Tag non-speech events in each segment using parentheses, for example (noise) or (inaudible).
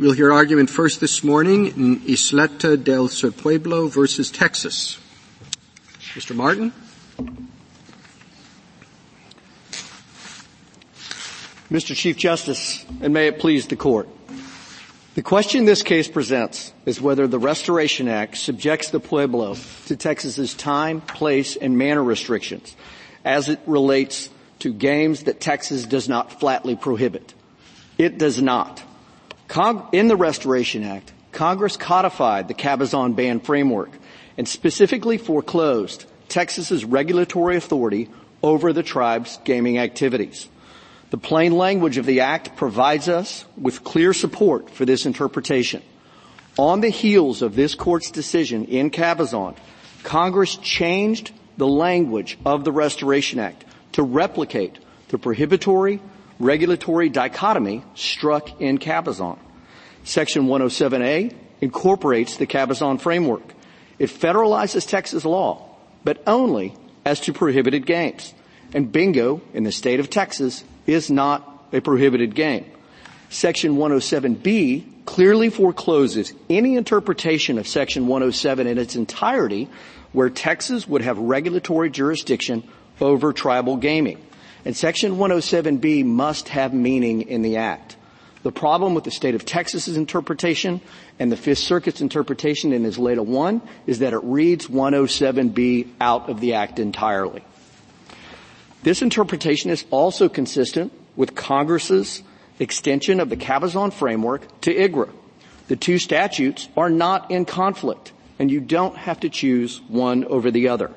We'll hear argument first this morning in Ysleta del Sur Pueblo versus Texas. Mr. Martin? Mr. Chief Justice, and may it please the court. The question this case presents is whether the Restoration Act subjects the Pueblo to Texas's time, place, and manner restrictions as it relates to games that Texas does not flatly prohibit. It does not. In the Restoration Act, Congress codified the Cabazon Band framework and specifically foreclosed Texas's regulatory authority over the tribe's gaming activities. The plain language of the Act provides us with clear support for this interpretation. On the heels of this court's decision in Cabazon, Congress changed the language of the Restoration Act to replicate the prohibitory regulatory dichotomy struck in Cabazon. Section 107A incorporates the Cabazon framework. It federalizes Texas law, but only as to prohibited games. And bingo in the state of Texas is not a prohibited game. Section 107B clearly forecloses any interpretation of Section 107 in its entirety where Texas would have regulatory jurisdiction over tribal gaming. And Section 107B must have meaning in the Act. The problem with the state of Texas's interpretation and the Fifth Circuit's interpretation in Ysleta 1 is that it reads 107B out of the Act entirely. This interpretation is also consistent with Congress's extension of the Cabazon framework to IGRA. The two statutes are not in conflict, and you don't have to choose one over the other.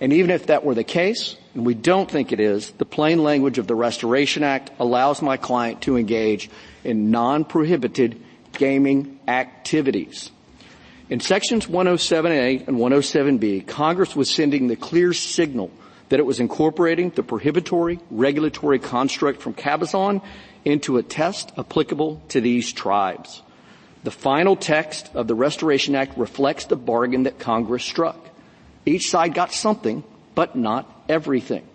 And even if that were the case, and we don't think it is, the plain language of the Restoration Act allows my client to engage in non-prohibited gaming activities. In sections 107A and 107B, Congress was sending the clear signal that it was incorporating the prohibitory regulatory construct from Cabazon into a test applicable to these tribes. The final text of the Restoration Act reflects the bargain that Congress struck. Each side got something, but not everything.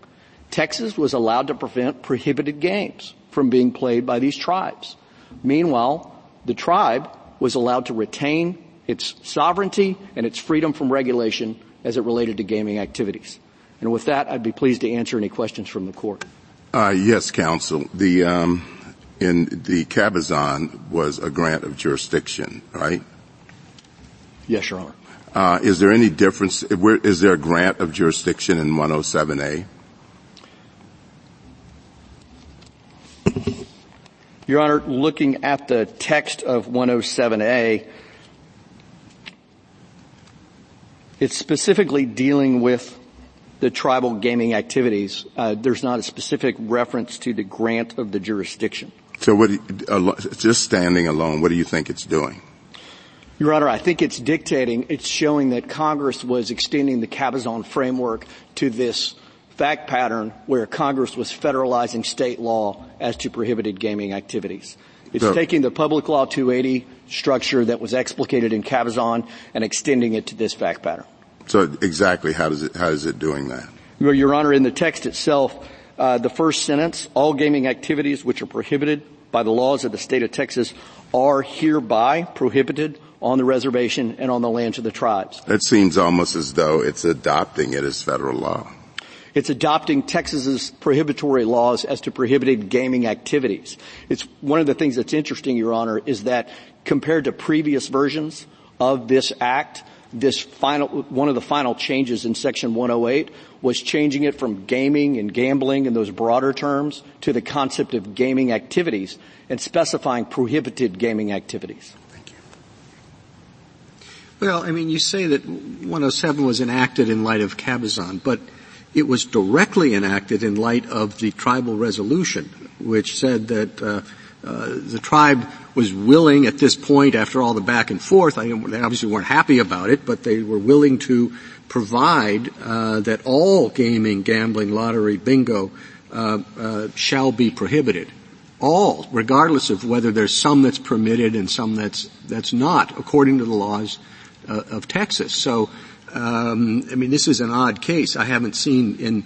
Texas was allowed to prevent prohibited games from being played by these tribes. Meanwhile, the tribe was allowed to retain its sovereignty and its freedom from regulation as it related to gaming activities. And with that, I'd be pleased to answer any questions from the court. Uh, yes, counsel. The um, in the Cabazon was a grant of jurisdiction, right? Yes, Your Honor. Uh, is there any difference? Is there a grant of jurisdiction in 107A? Your Honor, looking at the text of 107A, it's specifically dealing with the tribal gaming activities. Uh, there's not a specific reference to the grant of the jurisdiction. So what, uh, just standing alone, what do you think it's doing? Your Honor, I think it's dictating, it's showing that Congress was extending the Cabazon framework to this fact pattern where Congress was federalizing state law as to prohibited gaming activities. It's so, taking the Public Law 280 structure that was explicated in Cabazon and extending it to this fact pattern. So exactly how does it, how is it doing that? Well, Your Honor, in the text itself, uh, the first sentence, all gaming activities which are prohibited by the laws of the state of Texas are hereby prohibited on the reservation and on the lands of the tribes. It seems almost as though it's adopting it as federal law. It's adopting Texas's prohibitory laws as to prohibited gaming activities. It's one of the things that's interesting, Your Honor, is that compared to previous versions of this act, this final, one of the final changes in section 108 was changing it from gaming and gambling in those broader terms to the concept of gaming activities and specifying prohibited gaming activities. Well, I mean, you say that 107 was enacted in light of Cabazon, but it was directly enacted in light of the tribal resolution, which said that uh, uh, the tribe was willing at this point, after all the back and forth, I, they obviously weren't happy about it, but they were willing to provide uh, that all gaming, gambling, lottery, bingo uh, uh, shall be prohibited. All, regardless of whether there's some that's permitted and some that's that's not, according to the laws of Texas. So, um, I mean, this is an odd case. I haven't seen in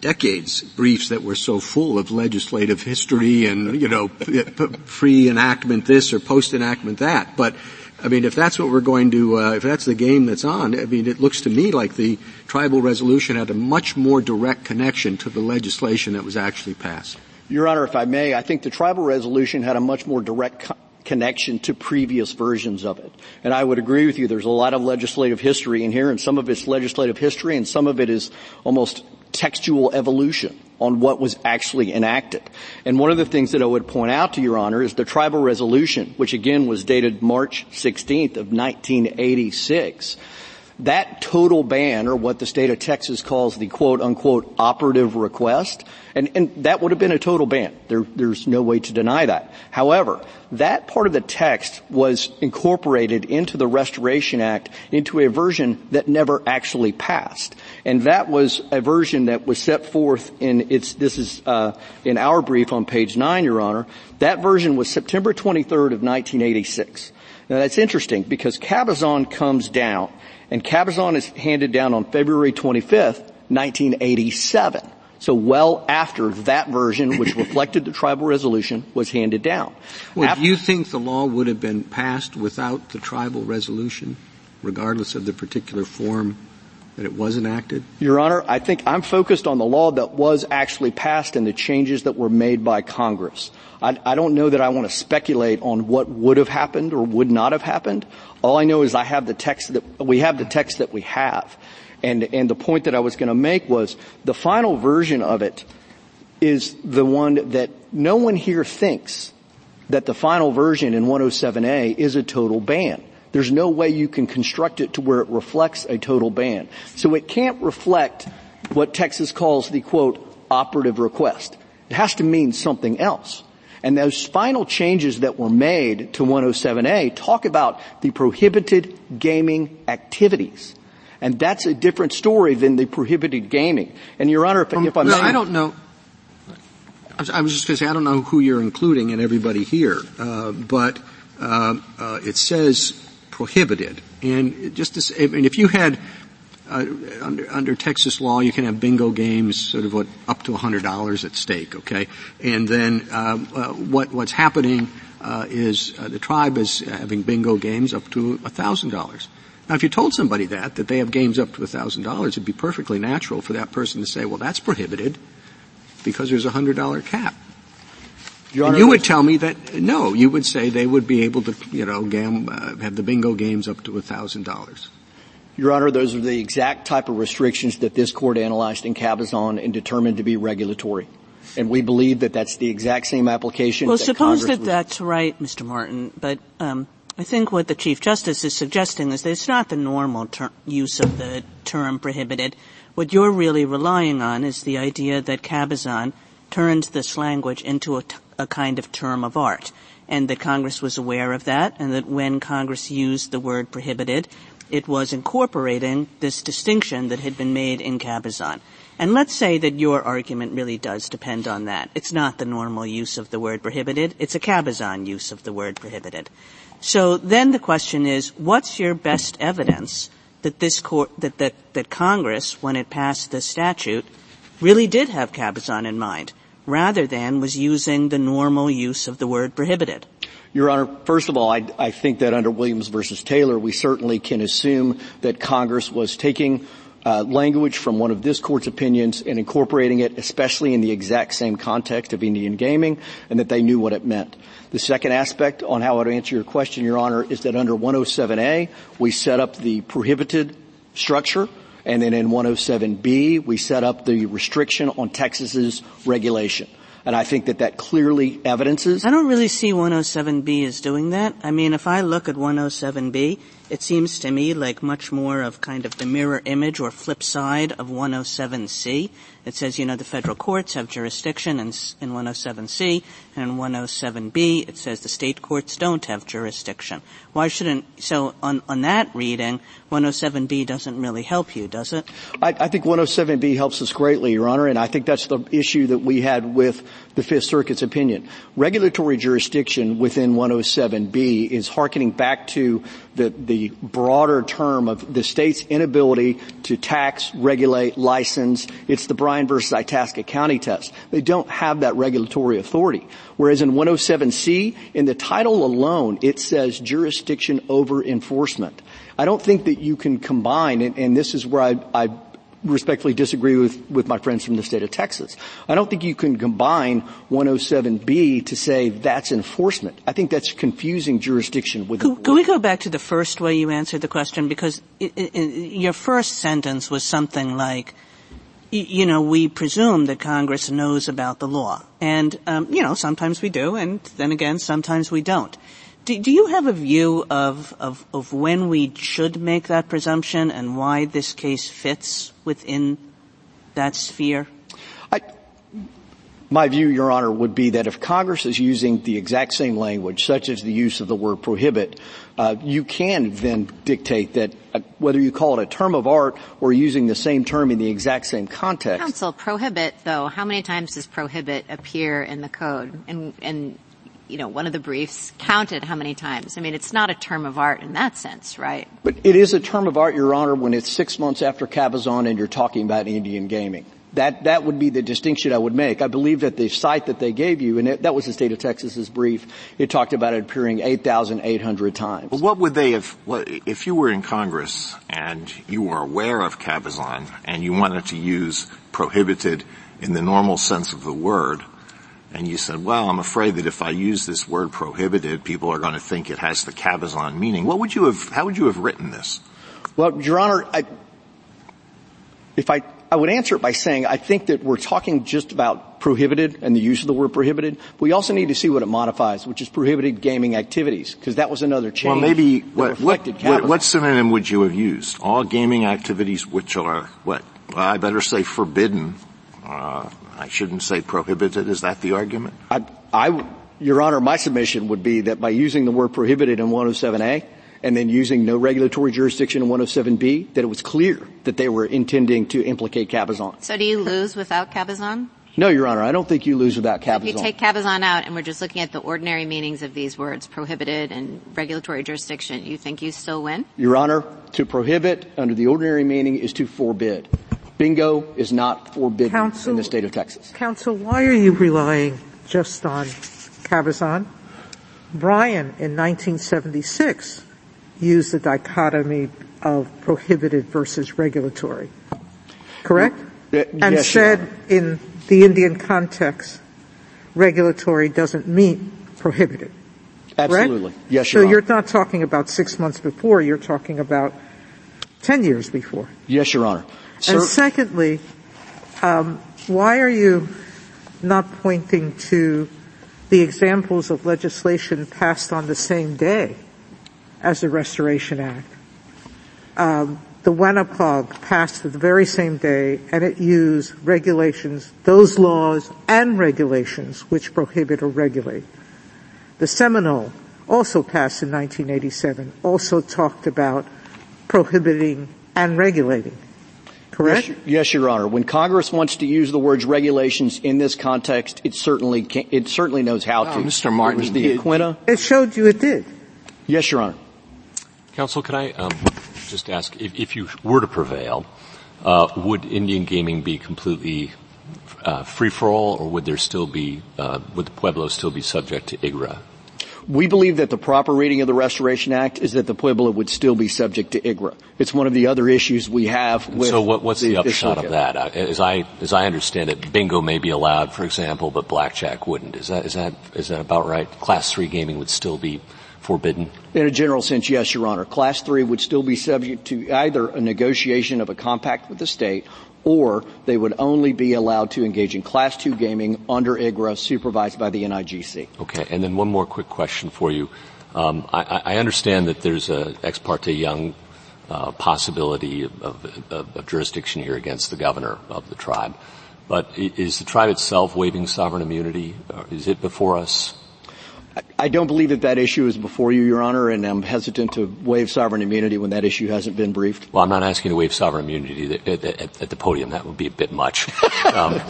decades briefs that were so full of legislative history and, you know, pre-enactment this or post-enactment that. But, I mean, if that's what we're going to, uh, if that's the game that's on, I mean, it looks to me like the tribal resolution had a much more direct connection to the legislation that was actually passed. Your Honor, if I may, I think the tribal resolution had a much more direct co- connection to previous versions of it. And I would agree with you, there's a lot of legislative history in here, and some of it's legislative history, and some of it is almost textual evolution on what was actually enacted. And one of the things that I would point out to Your Honor is the tribal resolution, which again was dated March 16th of 1986, that total ban, or what the state of Texas calls the quote unquote operative request, and, and that would have been a total ban. There, there's no way to deny that. However, that part of the text was incorporated into the Restoration Act into a version that never actually passed. And that was a version that was set forth in its, this is, uh, in our brief on page nine, Your Honor. That version was September 23rd of 1986. Now that's interesting because Cabazon comes down and Cabazon is handed down on February 25th, 1987. So well after that version, which (laughs) reflected the tribal resolution, was handed down. Well, after- do you think the law would have been passed without the tribal resolution, regardless of the particular form that it was enacted? Your Honor, I think I'm focused on the law that was actually passed and the changes that were made by Congress. I, I, don't know that I want to speculate on what would have happened or would not have happened. All I know is I have the text that we have the text that we have. And, and the point that I was going to make was the final version of it is the one that no one here thinks that the final version in 107A is a total ban. There's no way you can construct it to where it reflects a total ban. So it can't reflect what Texas calls the quote, operative request. It has to mean something else. And those final changes that were made to 107A talk about the prohibited gaming activities. And that's a different story than the prohibited gaming. And Your Honor, if, um, if I may. I don't know. I was just going to say, I don't know who you're including in everybody here, uh, but uh, uh, it says prohibited. And just to say, I mean, if you had uh, under, under Texas law, you can have bingo games, sort of what up to hundred dollars at stake. Okay, and then uh, uh, what what's happening is the tribe is having bingo games up to thousand dollars. Now, if you told somebody that, that they have games up to $1,000, it'd be perfectly natural for that person to say, well, that's prohibited because there's a $100 cap. And you would tell me that no, you would say they would be able to, you know, gam, uh, have the bingo games up to $1,000. Your Honor, those are the exact type of restrictions that this court analyzed in Cabazon and determined to be regulatory. And we believe that that's the exact same application. Well, that suppose Congress that that's right, Mr. Martin, but um, I think what the Chief Justice is suggesting is that it's not the normal ter- use of the term prohibited. What you're really relying on is the idea that Cabazon turned this language into a, t- a kind of term of art, and that Congress was aware of that, and that when Congress used the word prohibited, it was incorporating this distinction that had been made in Cabazon. And let's say that your argument really does depend on that. It's not the normal use of the word prohibited, it's a Cabazon use of the word prohibited. So then the question is, what's your best evidence that this court, that, that, that Congress, when it passed this statute, really did have Cabazon in mind, rather than was using the normal use of the word prohibited? Your Honor, first of all, I, I think that under Williams versus Taylor, we certainly can assume that Congress was taking uh, language from one of this court's opinions and incorporating it, especially in the exact same context of Indian gaming, and that they knew what it meant. The second aspect on how I would answer your question, Your Honor, is that under 107A, we set up the prohibited structure, and then in 107B, we set up the restriction on Texas's regulation. And I think that that clearly evidences. I don't really see 107B as doing that. I mean, if I look at 107B, it seems to me like much more of kind of the mirror image or flip side of 107C. It says, you know, the federal courts have jurisdiction in, in 107C, and in 107B it says the state courts don't have jurisdiction. Why shouldn't, so on, on that reading, 107B doesn't really help you, does it? I, I think 107B helps us greatly, Your Honor, and I think that's the issue that we had with the Fifth Circuit's opinion. Regulatory jurisdiction within 107B is harkening back to the, the broader term of the state's inability to tax, regulate, license. It's the Bryan versus Itasca County test. They don't have that regulatory authority. Whereas in 107C, in the title alone, it says jurisdiction over enforcement. I don't think that you can combine, and, and this is where I, I respectfully disagree with, with my friends from the state of Texas. I don't think you can combine 107B to say that's enforcement. I think that's confusing jurisdiction with. Could, could we go back to the first way you answered the question? Because it, it, your first sentence was something like, you know, we presume that Congress knows about the law. And, um, you know, sometimes we do, and then again, sometimes we don't. Do, do you have a view of, of, of when we should make that presumption and why this case fits within that sphere? My view, Your Honor, would be that if Congress is using the exact same language, such as the use of the word prohibit, uh, you can then dictate that uh, whether you call it a term of art or using the same term in the exact same context. Counsel, prohibit, though, how many times does prohibit appear in the code? And, and you know, one of the briefs counted how many times. I mean, it's not a term of art in that sense, right? But it is a term of art, Your Honor, when it's six months after Cabazon and you're talking about Indian gaming. That, that would be the distinction I would make. I believe that the site that they gave you, and it, that was the state of Texas's brief, it talked about it appearing 8,800 times. Well, what would they have, what, if you were in Congress and you were aware of Cabazon and you wanted to use prohibited in the normal sense of the word, and you said, well, I'm afraid that if I use this word prohibited, people are going to think it has the cabazon meaning. What would you have, how would you have written this? Well, Your Honor, I, if I, I would answer it by saying I think that we're talking just about prohibited and the use of the word prohibited. But we also need to see what it modifies, which is prohibited gaming activities, because that was another change. Well, maybe what, what, what, what synonym would you have used? All gaming activities which are what? I better say forbidden. Uh, I shouldn't say prohibited. Is that the argument? I, I, Your Honor, my submission would be that by using the word prohibited in 107A and then using no regulatory jurisdiction in 107B, that it was clear that they were intending to implicate Cabazon. So do you lose without Cabazon? No, Your Honor, I don't think you lose without Cabazon. If you take Cabazon out and we're just looking at the ordinary meanings of these words, prohibited and regulatory jurisdiction, you think you still win? Your Honor, to prohibit under the ordinary meaning is to forbid. Bingo is not forbidden Counsel, in the state of Texas. Counsel, why are you relying just on Cabazon? Bryan in 1976 used the dichotomy of prohibited versus regulatory. Correct? And said in the Indian context, regulatory doesn't mean prohibited. Absolutely. Correct? Yes, Your So Your you're not talking about six months before, you're talking about ten years before. Yes, Your Honor. Sir? And secondly, um, why are you not pointing to the examples of legislation passed on the same day as the Restoration Act? Um, the Wampanoag passed the very same day, and it used regulations, those laws and regulations which prohibit or regulate. The Seminole, also passed in 1987, also talked about prohibiting and regulating correct? Yes, yes, Your Honor. When Congress wants to use the words regulations in this context, it certainly can, it certainly knows how oh, to. Mr. Martin, it the Aquinnah. It showed you it did. Yes, Your Honor. Counsel, can I um, just ask if, if, you were to prevail, uh, would Indian gaming be completely uh, free for all, or would there still be uh, would the Pueblo still be subject to IGRA? We believe that the proper reading of the Restoration Act is that the Pueblo would still be subject to IGRA. It's one of the other issues we have with. So what, what's the, the upshot of that? Uh, as I as I understand it, bingo may be allowed, for example, but blackjack wouldn't. Is that is that is that about right? Class three gaming would still be forbidden? In a general sense, yes, Your Honor. Class three would still be subject to either a negotiation of a compact with the state or they would only be allowed to engage in Class 2 gaming under IGRA supervised by the NIGC. Okay, and then one more quick question for you. Um, I, I, understand that there's a ex parte young uh, possibility of, of, of, jurisdiction here against the governor of the tribe, but is the tribe itself waiving sovereign immunity? Is it before us? I don't believe that that issue is before you, Your Honor, and I'm hesitant to waive sovereign immunity when that issue hasn't been briefed. Well, I'm not asking to waive sovereign immunity at, at, at the podium. That would be a bit much. (laughs) Um,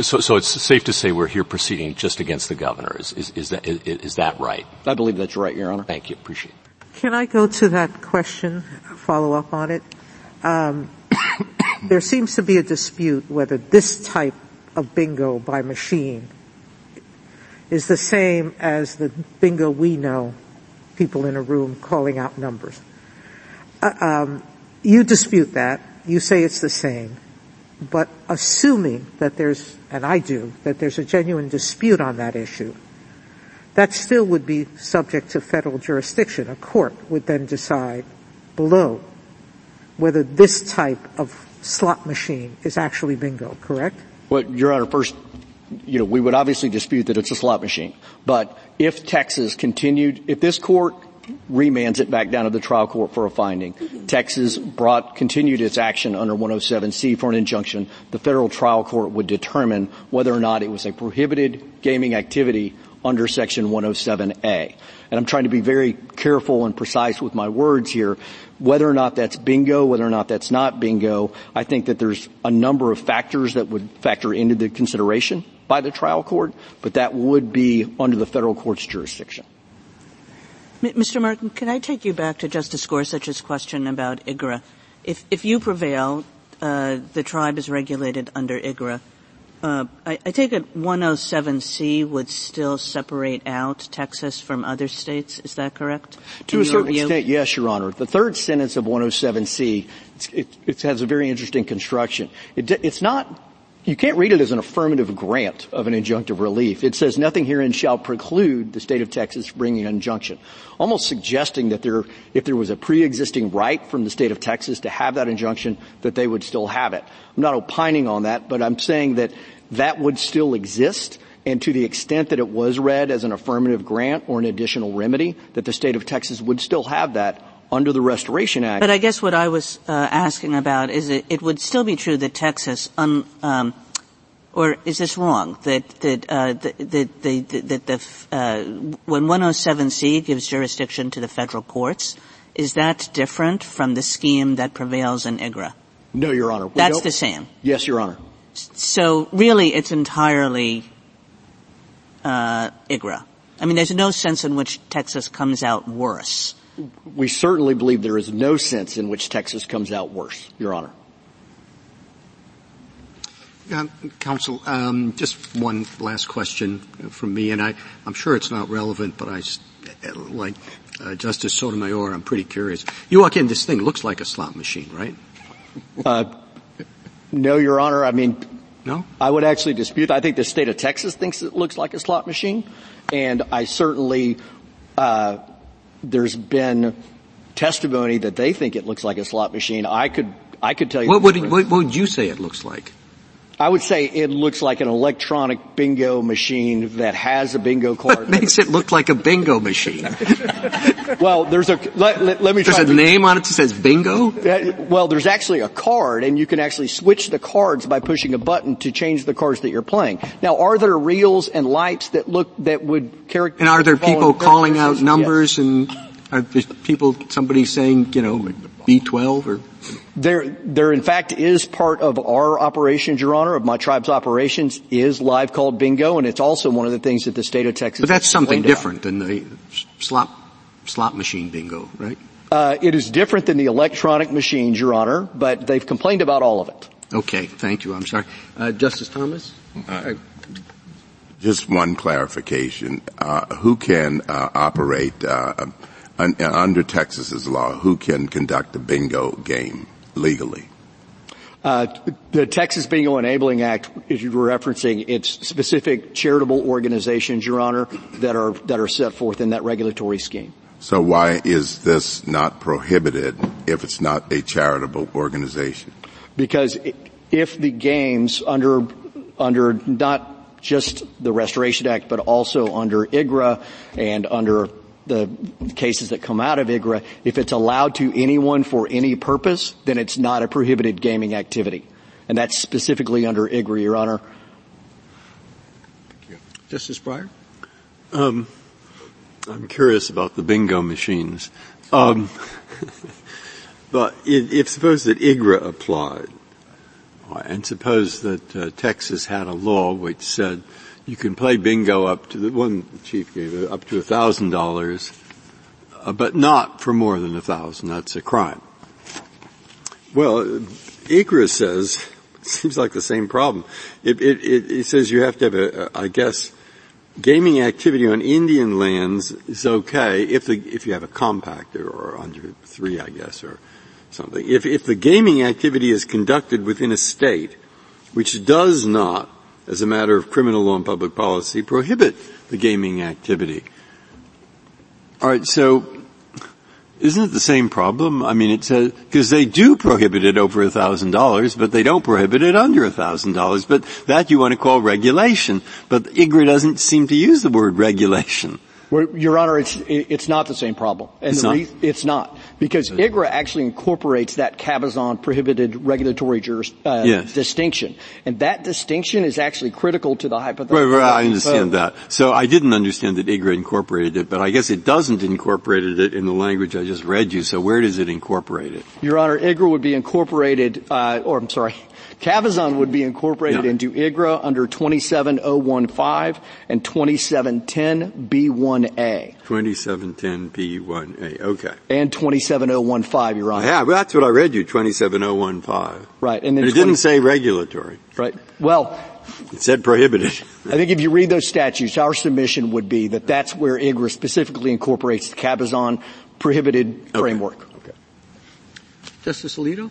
so, so, it's safe to say we're here proceeding just against the governor. Is, is, is, that, is, is that right? I believe that's right, Your Honor. Thank you. Appreciate it. Can I go to that question, follow up on it? Um, (coughs) there seems to be a dispute whether this type of bingo by machine is the same as the bingo we know, people in a room calling out numbers. Uh, um, you dispute that. You say it's the same. But assuming that there's, and I do, that there's a genuine dispute on that issue, that still would be subject to federal jurisdiction. A court would then decide below whether this type of slot machine is actually bingo, correct? Well, Your Honor, first, you know, we would obviously dispute that it's a slot machine. But if Texas continued, if this court remands it back down to the trial court for a finding. Texas brought, continued its action under 107C for an injunction. The federal trial court would determine whether or not it was a prohibited gaming activity under section 107A. And I'm trying to be very careful and precise with my words here. Whether or not that's bingo, whether or not that's not bingo, I think that there's a number of factors that would factor into the consideration by the trial court, but that would be under the federal court's jurisdiction. Mr. Martin, can I take you back to Justice Gorsuch's question about IGRA? If, if you prevail, uh, the tribe is regulated under IGRA. Uh, I, I, take it 107C would still separate out Texas from other states. Is that correct? To a certain view? extent, yes, Your Honor. The third sentence of 107C, it, it has a very interesting construction. It, it's not you can't read it as an affirmative grant of an injunctive relief. It says nothing herein shall preclude the state of Texas bringing an injunction. Almost suggesting that there, if there was a pre-existing right from the state of Texas to have that injunction, that they would still have it. I'm not opining on that, but I'm saying that that would still exist and to the extent that it was read as an affirmative grant or an additional remedy, that the state of Texas would still have that under the Restoration Act. But I guess what I was uh, asking about is it, it, would still be true that Texas, un, um, or is this wrong? That that uh, that, that, that the uh, when 107C gives jurisdiction to the federal courts, is that different from the scheme that prevails in IGRA? No, Your Honor. That's the same. Yes, Your Honor. So really, it's entirely uh, IGRA. I mean, there's no sense in which Texas comes out worse we certainly believe there is no sense in which Texas comes out worse, Your Honor. Uh, counsel, um, just one last question from me, and I, am sure it's not relevant, but I, like uh, Justice Sotomayor, I'm pretty curious. You walk in, this thing looks like a slot machine, right? Uh, no, Your Honor. I mean, no. I would actually dispute. I think the state of Texas thinks it looks like a slot machine, and I certainly uh, there's been testimony that they think it looks like a slot machine. I could, I could tell you. What would, what would you say it looks like? I would say it looks like an electronic bingo machine that has a bingo card. What makes it look like a bingo machine? (laughs) well, there's a, let, let, let me There's a to, name on it that says bingo? well, there's actually a card and you can actually switch the cards by pushing a button to change the cards that you're playing. Now, are there reels and lights that look, that would characterize? And are there people calling out numbers yes. and are people, somebody saying, you know, B12 or? There, there in fact is part of our operations, Your Honor, of my tribe's operations is live called bingo, and it's also one of the things that the state of Texas. But that's something different about. than the slot slot machine bingo, right? Uh, it is different than the electronic machines, Your Honor, but they've complained about all of it. Okay, thank you. I'm sorry, uh, Justice Thomas. Uh, just one clarification: uh, Who can uh, operate? Uh, under Texas's law, who can conduct a bingo game legally? Uh, the Texas Bingo Enabling Act, as you were referencing, it's specific charitable organizations, Your Honor, that are that are set forth in that regulatory scheme. So why is this not prohibited if it's not a charitable organization? Because if the games under under not just the Restoration Act, but also under IGRA and under the cases that come out of IGRA, if it's allowed to anyone for any purpose, then it's not a prohibited gaming activity. And that's specifically under IGRA, Your Honor. Thank you. Justice Breyer? Um, I'm curious about the bingo machines. Um, (laughs) but if, if, suppose that IGRA applied, and suppose that uh, Texas had a law which said you can play bingo up to the one the chief gave up to a thousand dollars uh, but not for more than a thousand. That's a crime. Well, IGRA says, (laughs) seems like the same problem. It, it, it, it says you have to have a, a, I guess, gaming activity on Indian lands is okay if the, if you have a compactor or under three, I guess, or something. If, if the gaming activity is conducted within a state which does not, as a matter of criminal law and public policy, prohibit the gaming activity. Alright, so isn't it the same problem? I mean, it says because they do prohibit it over a thousand dollars, but they don't prohibit it under a thousand dollars. But that you want to call regulation. But IGRA doesn't seem to use the word regulation. Well, Your Honor, it's it's not the same problem, and it's not. Re- it's not because IGRA actually incorporates that Cabazon prohibited regulatory juris, uh, yes. distinction, and that distinction is actually critical to the hypothetical. Right, right, I understand that. So I didn't understand that IGRA incorporated it, but I guess it doesn't incorporate it in the language I just read you. So where does it incorporate it? Your Honor, IGRA would be incorporated, uh, or I'm sorry, Cabazon would be incorporated Yeah. into IGRA under 27015 and 2710B1A 2710B1A. Okay. and 27015, Your Honor. Yeah, well, that's what I read you, 27015. Right, and then But it 20 didn't say regulatory. right. Well, It said prohibited. I think if you read those statutes, our submission would be that that's where IGRA specifically incorporates the Cabazon prohibited framework. Okay. Justice Alito?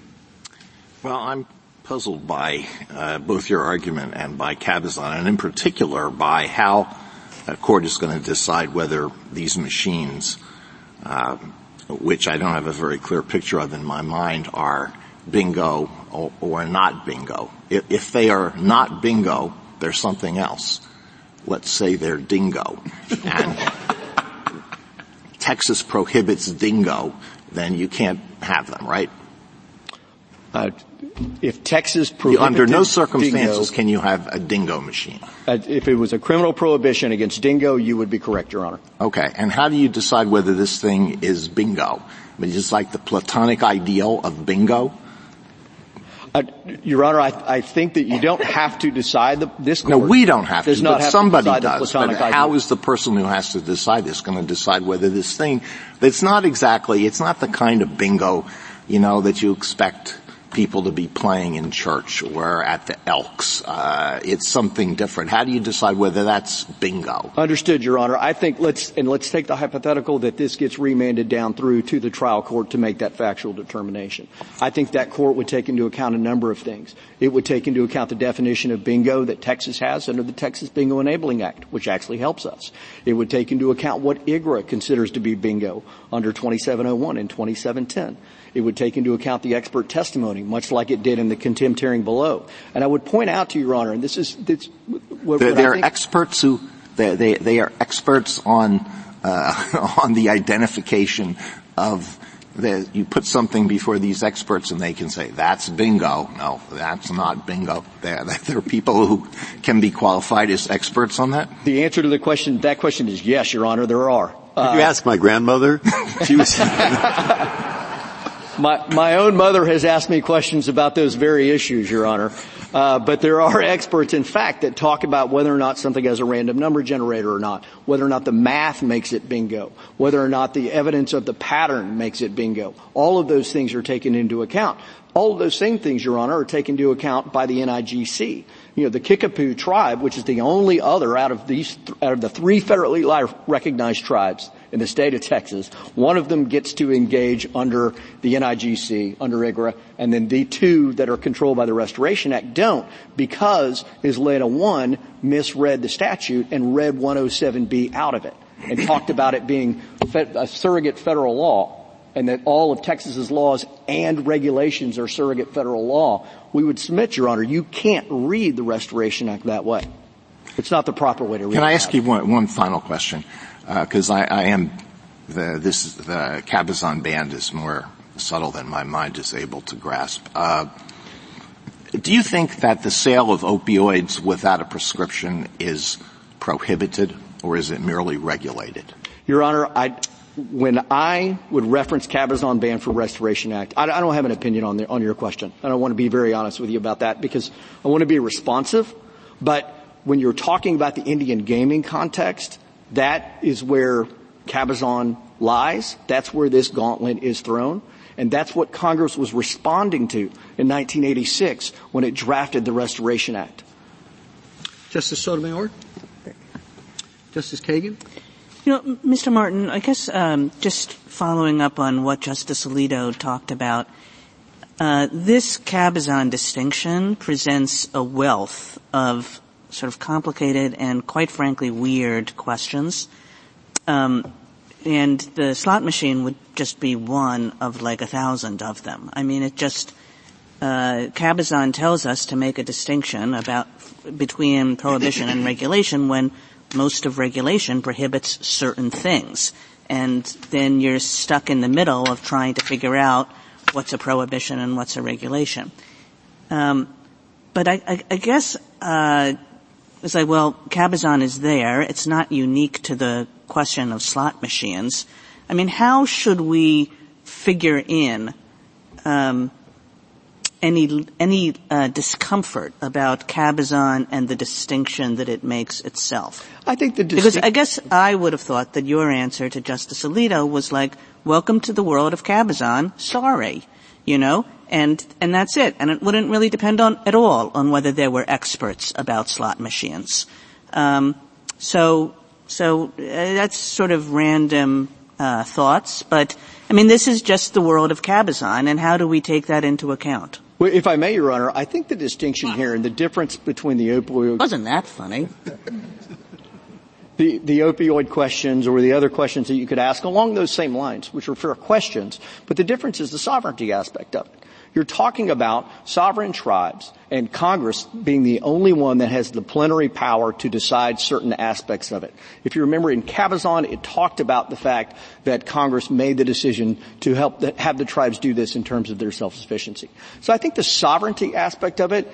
Well, I'm puzzled by uh, both your argument and by Cabazon, and in particular by how a court is going to decide whether these machines, uh, which I don't have a very clear picture of in my mind, are bingo or, or not bingo. If, if they are not bingo, they're something else. Let's say they're dingo. And (laughs) Texas prohibits dingo, then you can't have them, right? Uh, if Texas prohibited Under no circumstances dingo, can you have a dingo machine. uh, if it was a criminal prohibition against dingo, you would be correct, Your Honor. Okay, and how do you decide whether this thing is bingo? I mean, just like the platonic ideal of bingo? Uh, Your Honor, I, I think that you don't have to decide the, this No, we don't have to, but have somebody to does. But how is the person who has to decide this going to decide whether this thing, it's not exactly, it's not the kind of bingo, you know, that you expect people to be playing in church or at the Elks. Uh, it's something different. How do you decide whether that's bingo? Understood, Your Honor. I think let's, and let's take the hypothetical that this gets remanded down through to the trial court to make that factual determination. I think that court would take into account a number of things. It would take into account the definition of bingo that Texas has under the Texas Bingo Enabling Act, which actually helps us. It would take into account what IGRA considers to be bingo under 2701 and 2710. It would take into account the expert testimony, much like it did in the contempt hearing below. And I would point out to Your Honor, and this is, this, what, They're, what I they're think- experts who they, they, they are experts on uh, (laughs) on the identification of the, you put something before these experts and they can say that's bingo. No, that's not bingo. There, there are people who can be qualified as experts on that. The answer to the question, that question is yes, Your Honor, there are. Uh, you ask my grandmother? She was, (laughs) My, my own mother has asked me questions about those very issues, Your Honor. Uh, but there are (laughs) experts, in fact, that talk about whether or not something has a random number generator or not, whether or not the math makes it bingo, whether or not the evidence of the pattern makes it bingo. All of those things are taken into account. All of those same things, Your Honor, are taken into account by the NIGC. You know, the Kickapoo tribe, which is the only other out of these, out of the three federally recognized tribes in the state of Texas, one of them gets to engage under the NIGC, under IGRA, and then the two that are controlled by the Restoration Act don't because Ysleta 1 misread the statute and read 107B out of it and talked about it being a surrogate federal law and that all of Texas's laws and regulations are surrogate federal law, we would submit, Your Honor, you can't read the Restoration Act that way. It's not the proper way to read it. Can. I ask you one, one final question? Because I, I am the this the Cabazon band is more subtle than my mind is able to grasp. Uh, do you think that the sale of opioids without a prescription is prohibited, or is it merely regulated? Your Honor, I, when I would reference Cabazon ban for Restoration Act, I, I don't have an opinion on, the, on your question. I want to be very honest with you about that because I want to be responsive. But when you're talking about the Indian gaming context, that is where Cabazon lies, that's where this gauntlet is thrown. And that's what Congress was responding to in 1986 when it drafted the Restoration Act. Justice Sotomayor? Justice Kagan? You know, Mr. Martin, I guess um, just following up on what Justice Alito talked about, uh, this Cabazon distinction presents a wealth of sort of complicated and quite frankly weird questions. Um, and the slot machine would just be one of like a thousand of them. I mean, it just uh, Cabazon tells us to make a distinction about between prohibition and regulation when most of regulation prohibits certain things. And then you're stuck in the middle of trying to figure out what's a prohibition and what's a regulation. Um, but I, I, I guess uh, it's like, well, Cabazon is there. It's not unique to the question of slot machines. I mean, how should we figure in um, any any uh, discomfort about Cabazon and the distinction that it makes itself? I think the because I guess I would have thought that your answer to Justice Alito was like, "Welcome to the world of Cabazon." Sorry, you know, and and that's it. And it wouldn't really depend on at all on whether there were experts about slot machines. Um, so so uh, that's sort of random uh, thoughts, but I mean, this is just the world of Cabazon, and how do we take that into account? Well, if I may, Your Honor, I think the distinction here and the difference between the opioid wasn't that funny. (laughs) the, the opioid questions or the other questions that you could ask along those same lines, which are fair questions, but the difference is the sovereignty aspect of it. You're talking about sovereign tribes and Congress being the only one that has the plenary power to decide certain aspects of it. If you remember in Cabazon, it talked about the fact that Congress made the decision to help the, have the tribes do this in terms of their self-sufficiency. So I think the sovereignty aspect of it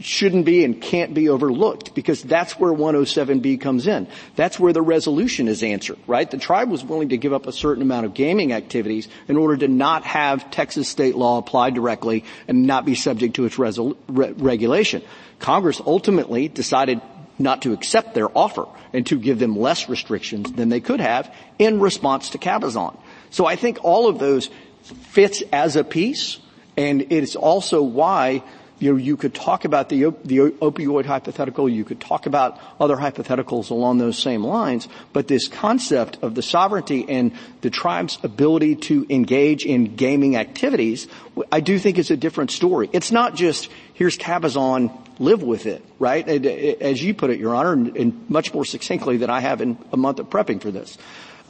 shouldn't be and can't be overlooked because that's where 107B comes in. That's where the resolution is answered, right? The tribe was willing to give up a certain amount of gaming activities in order to not have Texas state law applied directly and not be subject to its resol- re- regulation. Congress ultimately decided not to accept their offer and to give them less restrictions than they could have in response to Cabazon. So I think all of those fits as a piece and it's also why you know, you could talk about the, the opioid hypothetical, you could talk about other hypotheticals along those same lines, but this concept of the sovereignty and the tribe's ability to engage in gaming activities, I do think is a different story. It's not just, here's Cabazon, live with it, right? As you put it, Your Honor, and much more succinctly than I have in a month of prepping for this.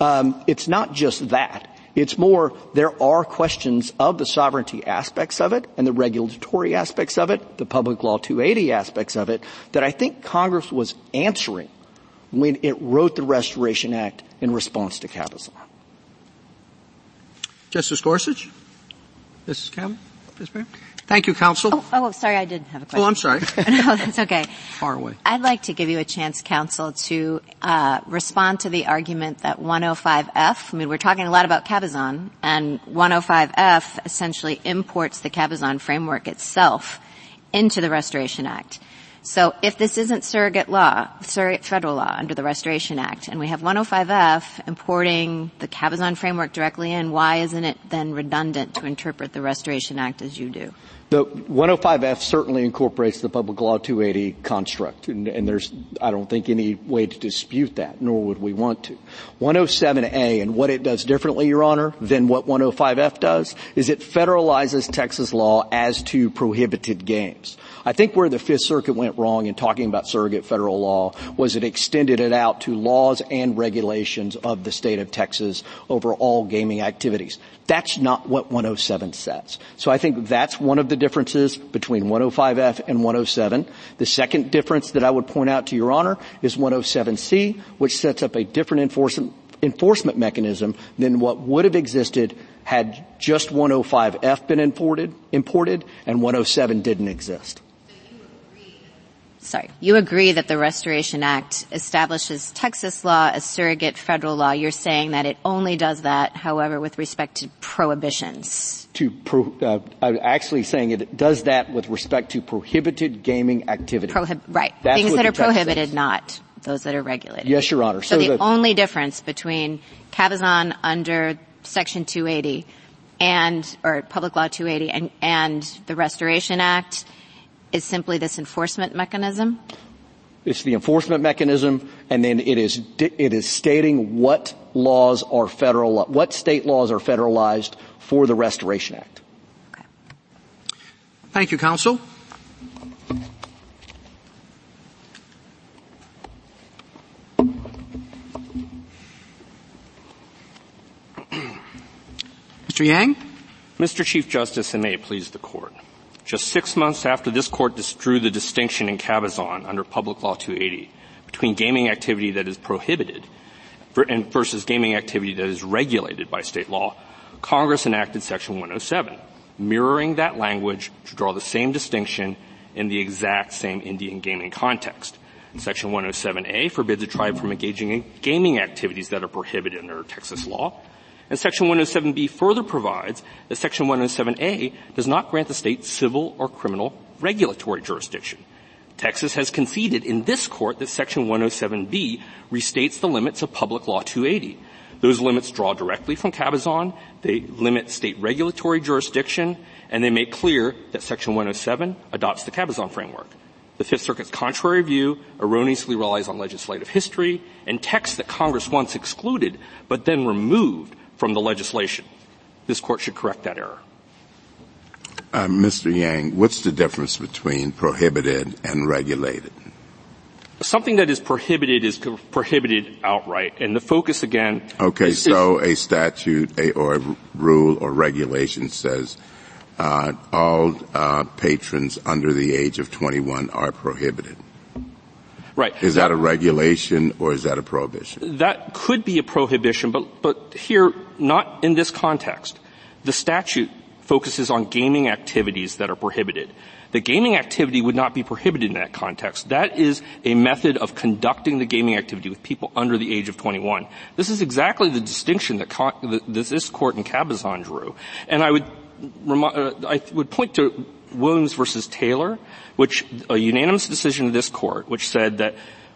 Um, it's not just that. It's more, there are questions of the sovereignty aspects of it and the regulatory aspects of it, the public law 280 aspects of it, that I think Congress was answering when it wrote the Restoration Act in response to Cabazon. Justice Gorsuch? Mrs. Campbell? Thank you, counsel. Oh, oh, sorry, I didn't have a question. Oh, I'm sorry. (laughs) no, that's okay. Far away. I'd like to give you a chance, counsel, to uh, respond to the argument that 105F. I mean, we're talking a lot about Cabazon, and 105F essentially imports the Cabazon framework itself into the Restoration Act. So if this isn't surrogate law, surrogate federal law under the Restoration Act, and we have 105F importing the Cabazon framework directly in, why isn't it then redundant to interpret the Restoration Act as you do? The 105F certainly incorporates the Public Law 280 construct, and, and, there's, I don't think, any way to dispute that, nor would we want to. 107A and what it does differently, Your Honor, than what 105F does, is it federalizes Texas law as to prohibited games. I think where the Fifth Circuit went wrong in talking about surrogate federal law was it extended it out to laws and regulations of the state of Texas over all gaming activities. That's not what 107 says. So I think that's one of the differences between 105F and 107. The second difference that I would point out to Your Honor is 107C, which sets up a different enforcement enforcement mechanism than what would have existed had just 105F been imported, imported and 107 didn't exist sorry, you agree that the Restoration Act establishes Texas law as surrogate federal law. You're saying that it only does that, however, with respect to prohibitions. To pro, uh, I'm actually saying it does that with respect to prohibited gaming activities. Prohib- right. That's Things that are prohibited, not those that are regulated. Yes, Your Honor. So, so the, the only difference between cabazon under Section 280 and, or Public Law 280 and, and the Restoration Act is simply this enforcement mechanism? It's the enforcement mechanism, and then it is it is stating what laws are federal, what state laws are federalized for the Restoration Act. Okay. Thank you, counsel. (clears throat) Mr. Yang? Mr. Chief Justice, and may it please the court. Just six months after this court drew the distinction in Cabazon under Public Law 280 between gaming activity that is prohibited versus gaming activity that is regulated by state law, Congress enacted Section 107, mirroring that language to draw the same distinction in the exact same Indian gaming context. Section 107A forbids a tribe from engaging in gaming activities that are prohibited under Texas law. And Section 107B further provides that Section 107A does not grant the state civil or criminal regulatory jurisdiction. Texas has conceded in this court that Section 107B restates the limits of Public Law 280. Those limits draw directly from Cabazon, they limit state regulatory jurisdiction, and they make clear that Section 107 adopts the Cabazon framework. The Fifth Circuit's contrary view erroneously relies on legislative history and text that Congress once excluded but then removed from the legislation. This court should correct that error. Uh, Mr. Yang, what's the difference between prohibited and regulated? Something that is prohibited is prohibited outright, and the focus again. Okay, is, so a statute a, or a rule or regulation says uh, all uh, patrons under the age of 21 are prohibited. Right. Is that a regulation or is that a prohibition? That could be a prohibition, but, but here, not in this context. The statute focuses on gaming activities that are prohibited. The gaming activity would not be prohibited in that context. That is a method of conducting the gaming activity with people under the age of 21. This is exactly the distinction that, this court in Cabazon drew. And I would, uh, I would point to Williams versus Taylor, which a unanimous decision of this court, which said that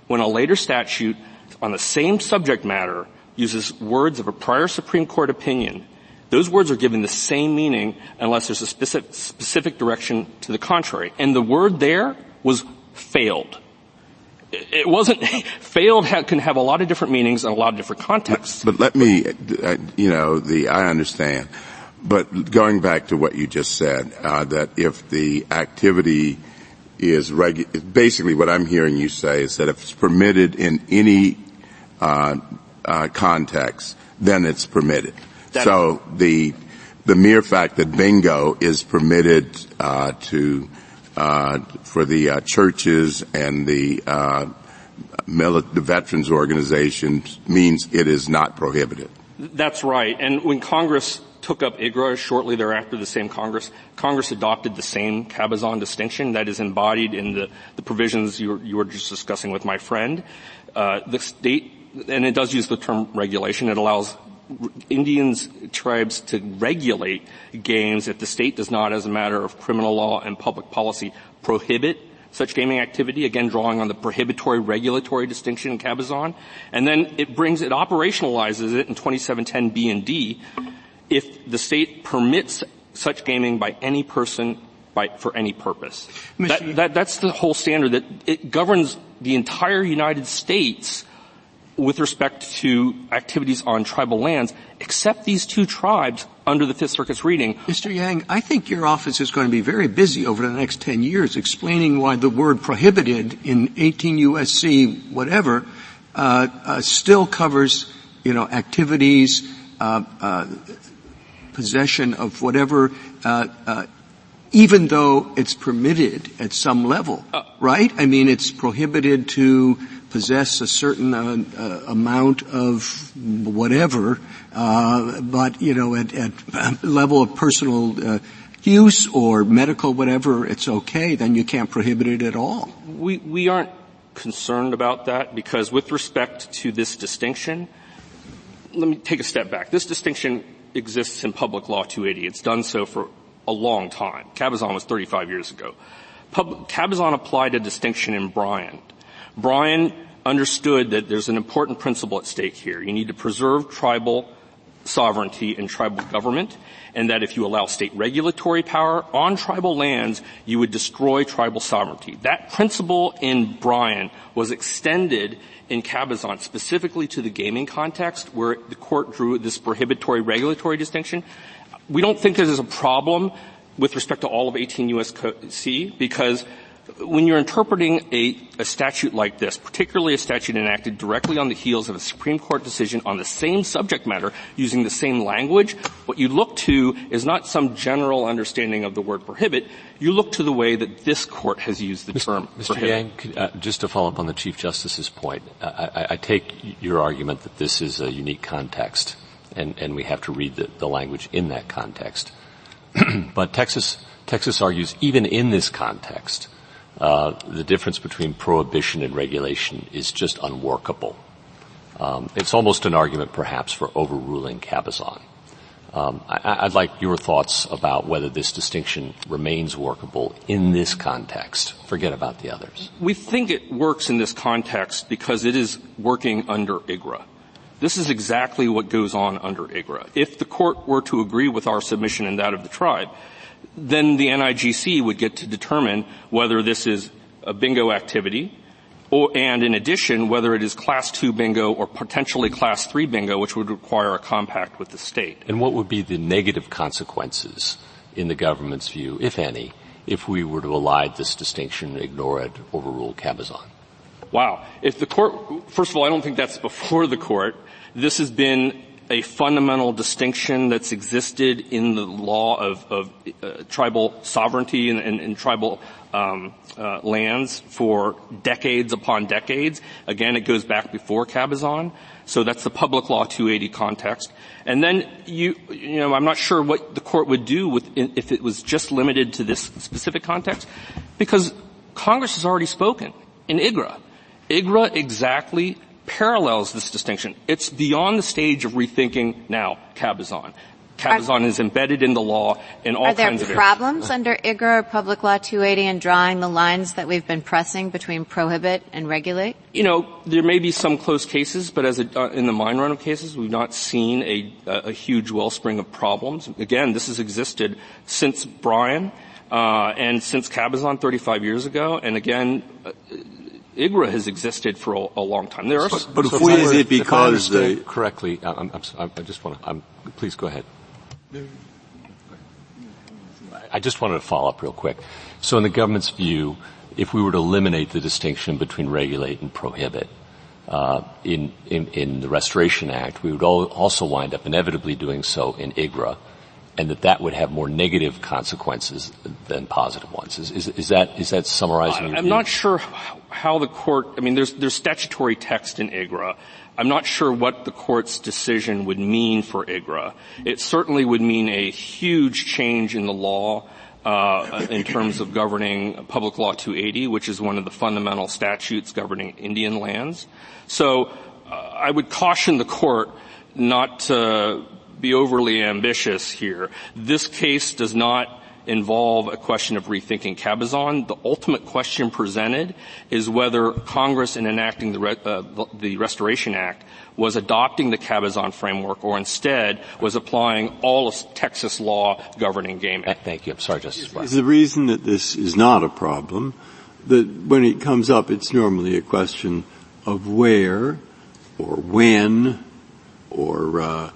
when a later statute on the same subject matter uses words of a prior Supreme Court opinion, those words are given the same meaning unless there's a specific, specific direction to the contrary. And the word there was failed. It wasn't, (laughs) failed can have a lot of different meanings and a lot of different contexts. But, but let me, uh, you know, the, I understand. But going back to what you just said, uh, that if the activity is regu- basically what I'm hearing you say is that if it's permitted in any uh, uh, context, then it's permitted. So the the mere fact that bingo is permitted uh, to uh, for the uh, churches and the uh, the veterans organizations means it is not prohibited. That's right. And when Congress took up IGRA shortly thereafter, the same Congress, Congress adopted the same Cabazon distinction that is embodied in the, the provisions you were, you were, just discussing with my friend. Uh, the state, and it does use the term regulation, it allows Indians tribes to regulate games if the state does not, as a matter of criminal law and public policy, prohibit such gaming activity, again drawing on the prohibitory regulatory distinction in Cabazon. And then it brings, it operationalizes it in 2710 B and D if the state permits such gaming by any person by, for any purpose. That, that, that's the whole standard that it governs the entire United States with respect to activities on tribal lands, except these two tribes under the Fifth Circuit's reading. Mr. Yang, I think your office is going to be very busy over the next 10 years explaining why the word prohibited in 18 U.S.C. whatever uh, uh, still covers, you know, activities, uh, uh possession of whatever uh, uh, even though it's permitted at some level, right? I mean, it's prohibited to possess a certain uh, uh, amount of whatever, uh, but you know, at, at (laughs) level of personal uh, use or medical whatever, it's okay. Then you can't prohibit it at all. We we aren't concerned about that because, with respect to this distinction, let me take a step back. This distinction exists in Public Law 280. It's done so for a long time. Cabazon was 35 years ago. Pub- Cabazon applied a distinction in Bryan Bryan understood that there's an important principle at stake here. You need to preserve tribal sovereignty and tribal government, and that if you allow state regulatory power on tribal lands, you would destroy tribal sovereignty. That principle in Bryan was extended in Cabazon specifically to the gaming context where the court drew this prohibitory regulatory distinction. We don't think there's a problem with respect to all of 18 U.S.C. because when you're interpreting a, a, statute like this, particularly a statute enacted directly on the heels of a Supreme Court decision on the same subject matter using the same language, what you look to is not some general understanding of the word prohibit. You look to the way that this court has used the Mr. term Mr. prohibit. Yang, uh, just to follow up on the Chief Justice's point, I, I, take your argument that this is a unique context, and, and we have to read the, the language in that context. (clears throat) but Texas, Texas argues even in this context, uh, the difference between prohibition and regulation is just unworkable. Um, it's almost an argument, perhaps, for overruling Cabazon. Um, I, would like your thoughts about whether this distinction remains workable in this context. Forget about the others. We think it works in this context because it is working under IGRA. This is exactly what goes on under IGRA. If the court were to agree with our submission and that of the tribe, then the NIGC would get to determine whether this is a bingo activity or, and in addition, whether it is class two bingo or potentially class three bingo, which would require a compact with the state. And what would be the negative consequences in the government's view, if any, if we were to elide this distinction, ignore it, overrule Cabazon? Wow. If the court, first of all, I don't think that's before the court. This has been a fundamental distinction that's existed in the law of, of uh, tribal sovereignty and, and, and tribal um, uh, lands for decades upon decades. Again, it goes back before Cabazon. So that's the public law 280 context. And then you, you know, I'm not sure what the court would do with, if it was just limited to this specific context, because Congress has already spoken in IGRA. IGRA exactly parallels this distinction. It's beyond the stage of rethinking now Cabazon. Cabazon is embedded in the law in all kinds of Are there problems under IGRA or Public Law 280 in drawing the lines that we've been pressing between prohibit and regulate? You know, there may be some close cases, but as a, uh, in the mine run of cases, we've not seen a, a, huge wellspring of problems. Again, this has existed since Bryan, uh, and since Cabazon 35 years ago, and again, uh, IGRA has existed for a, a long time. There are, but, but so if is it because they correctly? I'm, I'm, i just want to. please go ahead. I just wanted to follow up real quick. So, in the government's view, if we were to eliminate the distinction between regulate and prohibit uh, in, in, in the Restoration Act, we would also wind up inevitably doing so in IGRA and that that would have more negative consequences than positive ones. Is, is, is that is that summarizing? I'm view? not sure how the court. I mean, there's there's statutory text in IGRA. I'm not sure what the court's decision would mean for IGRA. It certainly would mean a huge change in the law. Uh, in terms of governing Public Law 280, which is one of the fundamental statutes governing Indian lands. So uh, I would caution the court not to be overly ambitious here. This case does not involve a question of rethinking Cabazon. The ultimate question presented is whether Congress, in enacting the, Re- uh, the Restoration Act, was adopting the Cabazon framework or instead was applying all of Texas law governing gaming. Thank you. I'm sorry, Justice Is the reason that this is not a problem that when it comes up, it's normally a question of where or when or uh,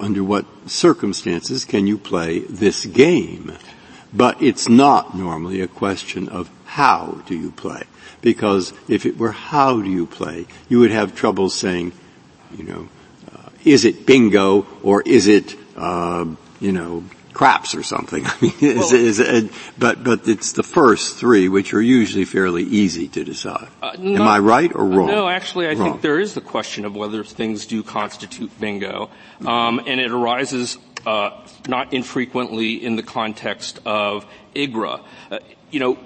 under what circumstances can you play this game? But it's not normally a question of how do you play. Because if it were how do you play, you would have trouble saying, you know, uh, is it bingo or is it, uh, you know, craps or something. (laughs) I mean, is, is, is, but but it's the first three which are usually fairly easy to decide. Uh, Am I right or wrong? No, actually, I wrong. think there is the question of whether things do constitute bingo, um, and it arises uh, not infrequently in the context of IGRA. Uh, you know,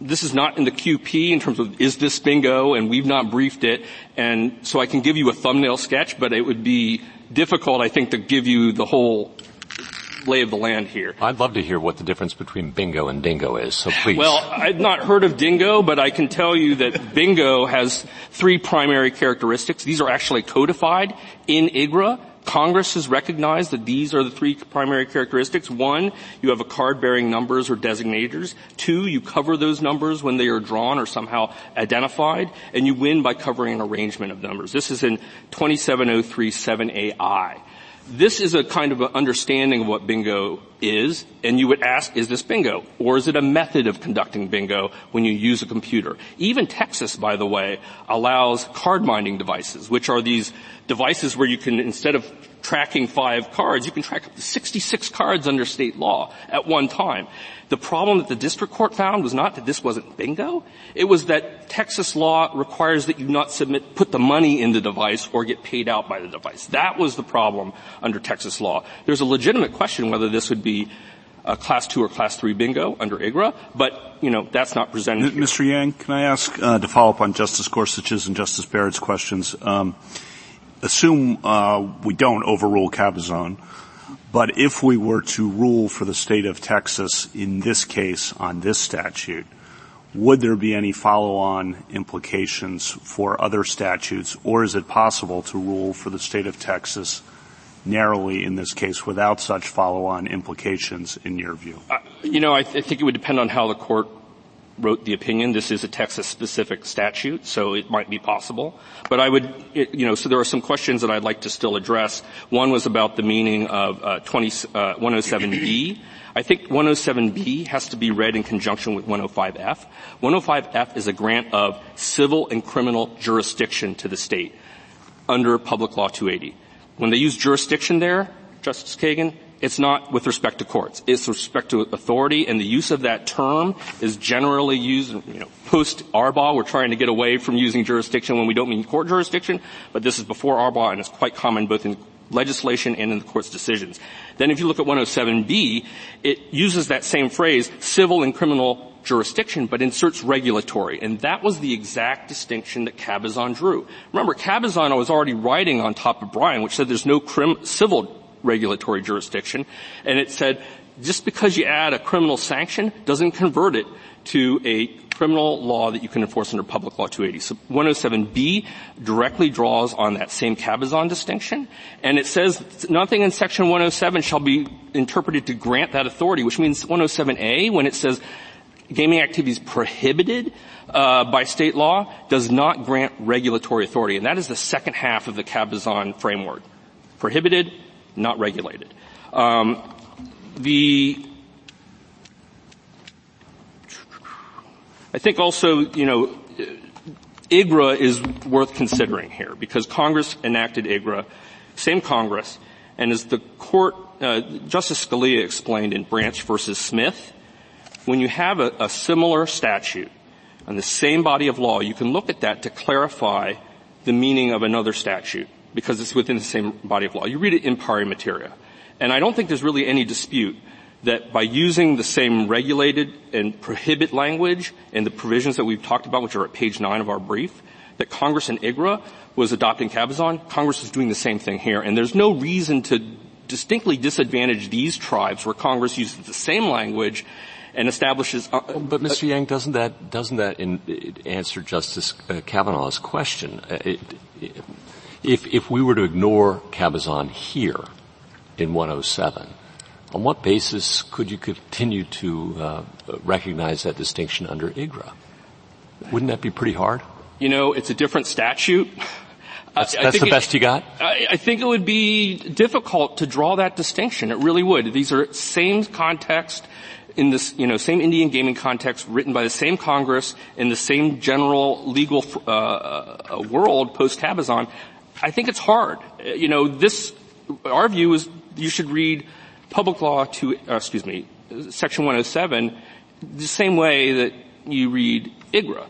this is not in the QP in terms of is this bingo, and we've not briefed it, and so I can give you a thumbnail sketch, but it would be difficult, I think, to give you the whole lay of the land here. I'd love to hear what the difference between bingo and dingo is, so please. Well, I've not heard of dingo, but I can tell you that bingo has three primary characteristics. These are actually codified in IGRA. Congress has recognized that these are the three primary characteristics. One, you have a card bearing numbers or designators. Two, you cover those numbers when they are drawn or somehow identified. And you win by covering an arrangement of numbers. This is in 27037AI. This is a kind of an understanding of what bingo is, and you would ask, is this bingo? Or is it a method of conducting bingo when you use a computer? Even Texas, by the way, allows card minding devices, which are these devices where you can, instead of tracking five cards, you can track up to 66 cards under state law at one time. The problem that the district court found was not that this wasn't bingo. It was that Texas law requires that you not submit, put the money in the device or get paid out by the device. That was the problem under Texas law. There's a legitimate question whether this would be a class two or class three bingo under IGRA, but, you know, that's not presented Mr. Yang, can I ask, uh, to follow up on Justice Gorsuch's and Justice Barrett's questions, um, assume uh, we don't overrule Cabazon, but if we were to rule for the state of Texas in this case on this statute, would there be any follow-on implications for other statutes, or is it possible to rule for the state of Texas narrowly in this case without such follow-on implications in your view? Uh, you know, I, th- I think it would depend on how the court wrote the opinion. This is a Texas-specific statute, so it might be possible. But I would, you know, so there are some questions that I'd like to still address. One was about the meaning of uh, 20, uh, 107B. I think 107B has to be read in conjunction with 105F. 105F is a grant of civil and criminal jurisdiction to the state under Public Law 280. When they use jurisdiction there, Justice Kagan, it's not with respect to courts. It's with respect to authority, and the use of that term is generally used, you know, post Arbaugh. We're trying to get away from using jurisdiction when we don't mean court jurisdiction, but this is before Arbaugh, and it's quite common both in legislation and in the court's decisions. Then if you look at 107B, it uses that same phrase, civil and criminal jurisdiction, but inserts regulatory. And that was the exact distinction that Cabazon drew. Remember, Cabazon was already writing on top of Bryan, which said there's no crim- civil regulatory jurisdiction. And it said, just because you add a criminal sanction doesn't convert it to a criminal law that you can enforce under Public Law 280. So 107B directly draws on that same Cabazon distinction, and it says nothing in Section 107 shall be interpreted to grant that authority, which means 107A, when it says gaming activities prohibited uh, by state law, does not grant regulatory authority, and that is the second half of the Cabazon framework. Prohibited, not regulated. Um, the I think also, you know, IGRA is worth considering here because Congress enacted IGRA, same Congress, and as the court, uh, Justice Scalia explained in Branch versus Smith, when you have a, a similar statute on the same body of law, you can look at that to clarify the meaning of another statute because it's within the same body of law. You read it in pari materia. And I don't think there's really any dispute that by using the same regulated and prohibit language and the provisions that we've talked about, which are at page nine of our brief, that Congress in IGRA was adopting Cabazon, Congress is doing the same thing here. And there's no reason to distinctly disadvantage these tribes where Congress uses the same language and establishes. Uh, but Mr. Yang, doesn't that doesn't that in, answer Justice uh, Kavanaugh's question? Uh, it, it, if, if we were to ignore Cabazon here in 107, on what basis could you continue to uh, recognize that distinction under IGRA? Wouldn't that be pretty hard? You know, it's a different statute. That's, that's the best it, you got? I, I, think it would be difficult to draw that distinction. It really would. These are same context in this, you know, same Indian gaming context written by the same Congress in the same general legal uh, uh world post Cabazon. I think it's hard. You know, this, our view is you should read public law to, uh, excuse me, section 107 the same way that you read IGRA.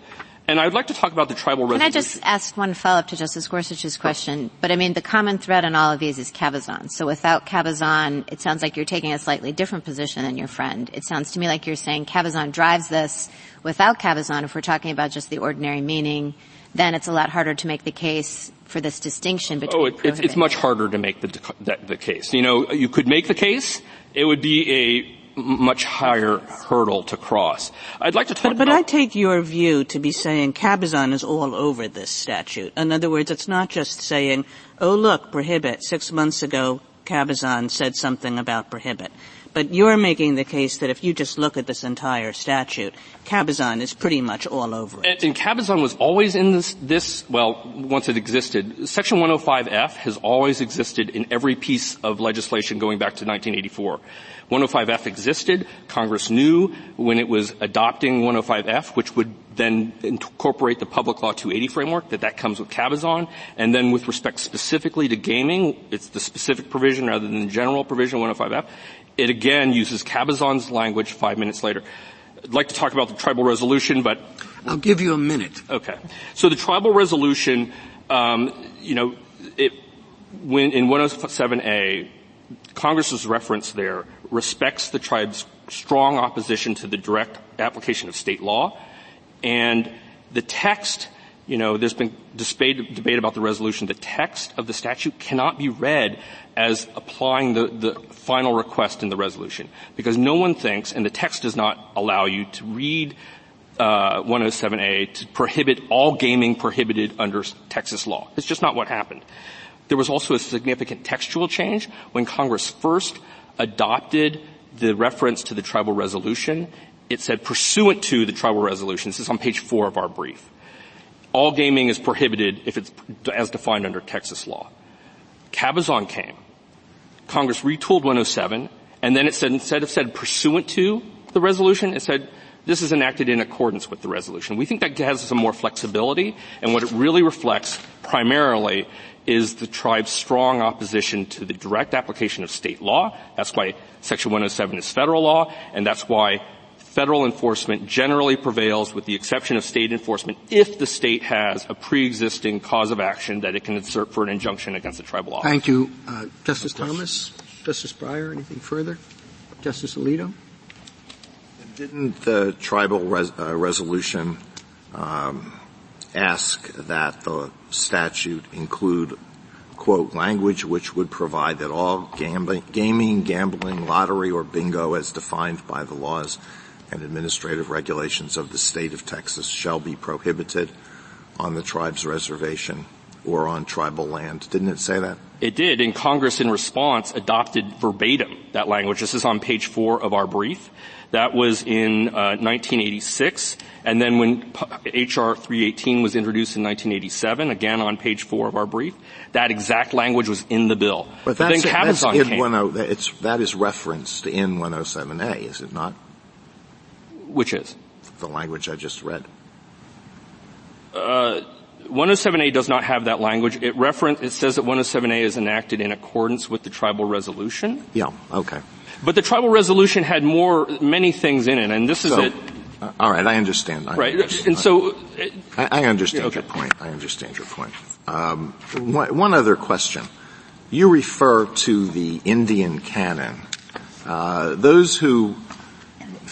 And I'd like to talk about the tribal Can I just ask one follow-up to Justice Gorsuch's question? But I mean, the common thread in all of these is Cabazon. So without Cabazon, it sounds like you're taking a slightly different position than your friend. It sounds to me like you're saying Cabazon drives this. Without Cabazon, if we're talking about just the ordinary meaning, then it's a lot harder to make the case for this distinction between. Oh, it, it's, it's much harder to make the, the, the case. You know, you could make the case It would be a much higher hurdle to cross. I'd like to talk but, but I take your view to be saying Cabazon is all over this statute. In other words, it's not just saying, oh look, prohibit. Six months ago, Cabazon said something about prohibit. But you're making the case that if you just look at this entire statute, Cabazon is pretty much all over it. And, and Cabazon was always in this, this, well, once it existed. Section 105F has always existed in every piece of legislation going back to 1984. 105F existed. Congress knew when it was adopting 105F, which would then incorporate the Public Law 280 framework, that that comes with Cabazon. And then with respect specifically to gaming, it's the specific provision rather than the general provision 105F. It again uses Cabazon's language five minutes later. I'd like to talk about the tribal resolution, but I'll give you a minute. Okay. So the tribal resolution, um, you know, it, when in 107A, Congress's reference there respects the tribe's strong opposition to the direct application of state law, and the text, you know, there's been debate, debate about the resolution. The text of the statute cannot be read as applying the, the final request in the resolution, because no one thinks, and the text does not allow you to read uh, 107A to prohibit all gaming prohibited under Texas law. It's just not what happened. There was also a significant textual change when Congress first adopted the reference to the tribal resolution. It said pursuant to the tribal resolution. This is on page four of our brief. All gaming is prohibited if it's as defined under Texas law. Cabazon came. Congress retooled 107, and then it said, instead of said pursuant to the resolution, it said this is enacted in accordance with the resolution. We think that has some more flexibility, and what it really reflects primarily is the tribe's strong opposition to the direct application of state law. That's why Section 107 is federal law, and that's why federal enforcement generally prevails with the exception of state enforcement if the state has a pre-existing cause of action that it can insert for an injunction against the tribal office. Thank you. Uh, Justice Thomas? Justice Breyer, anything further? Justice Alito? Didn't the tribal res- uh, resolution um, ask that the statute include quote, language which would provide that all gambling, gaming, gambling, lottery, or bingo as defined by the laws and administrative regulations of the state of Texas shall be prohibited on the tribe's reservation or on tribal land. Didn't it say that? It did, and Congress in response adopted verbatim that language. This is on page four of our brief. That was in uh, 1986, and then when HR 318 was introduced in 1987, again on page four of our brief, that exact language was in the bill. But, but then Cabazon that's came. 10, it's, that is referenced in 107A, is it not? Which is? The language I just read. Uh, 107A does not have that language. It reference, it says that 107A is enacted in accordance with the tribal resolution. Yeah, okay. But the tribal resolution had more, many things in it, and this is so, it. Uh, all right, I understand. I right, understand. and so I, I understand okay. your point. I understand your point. Um, one, one, other question: You refer to the Indian canon. Uh, those who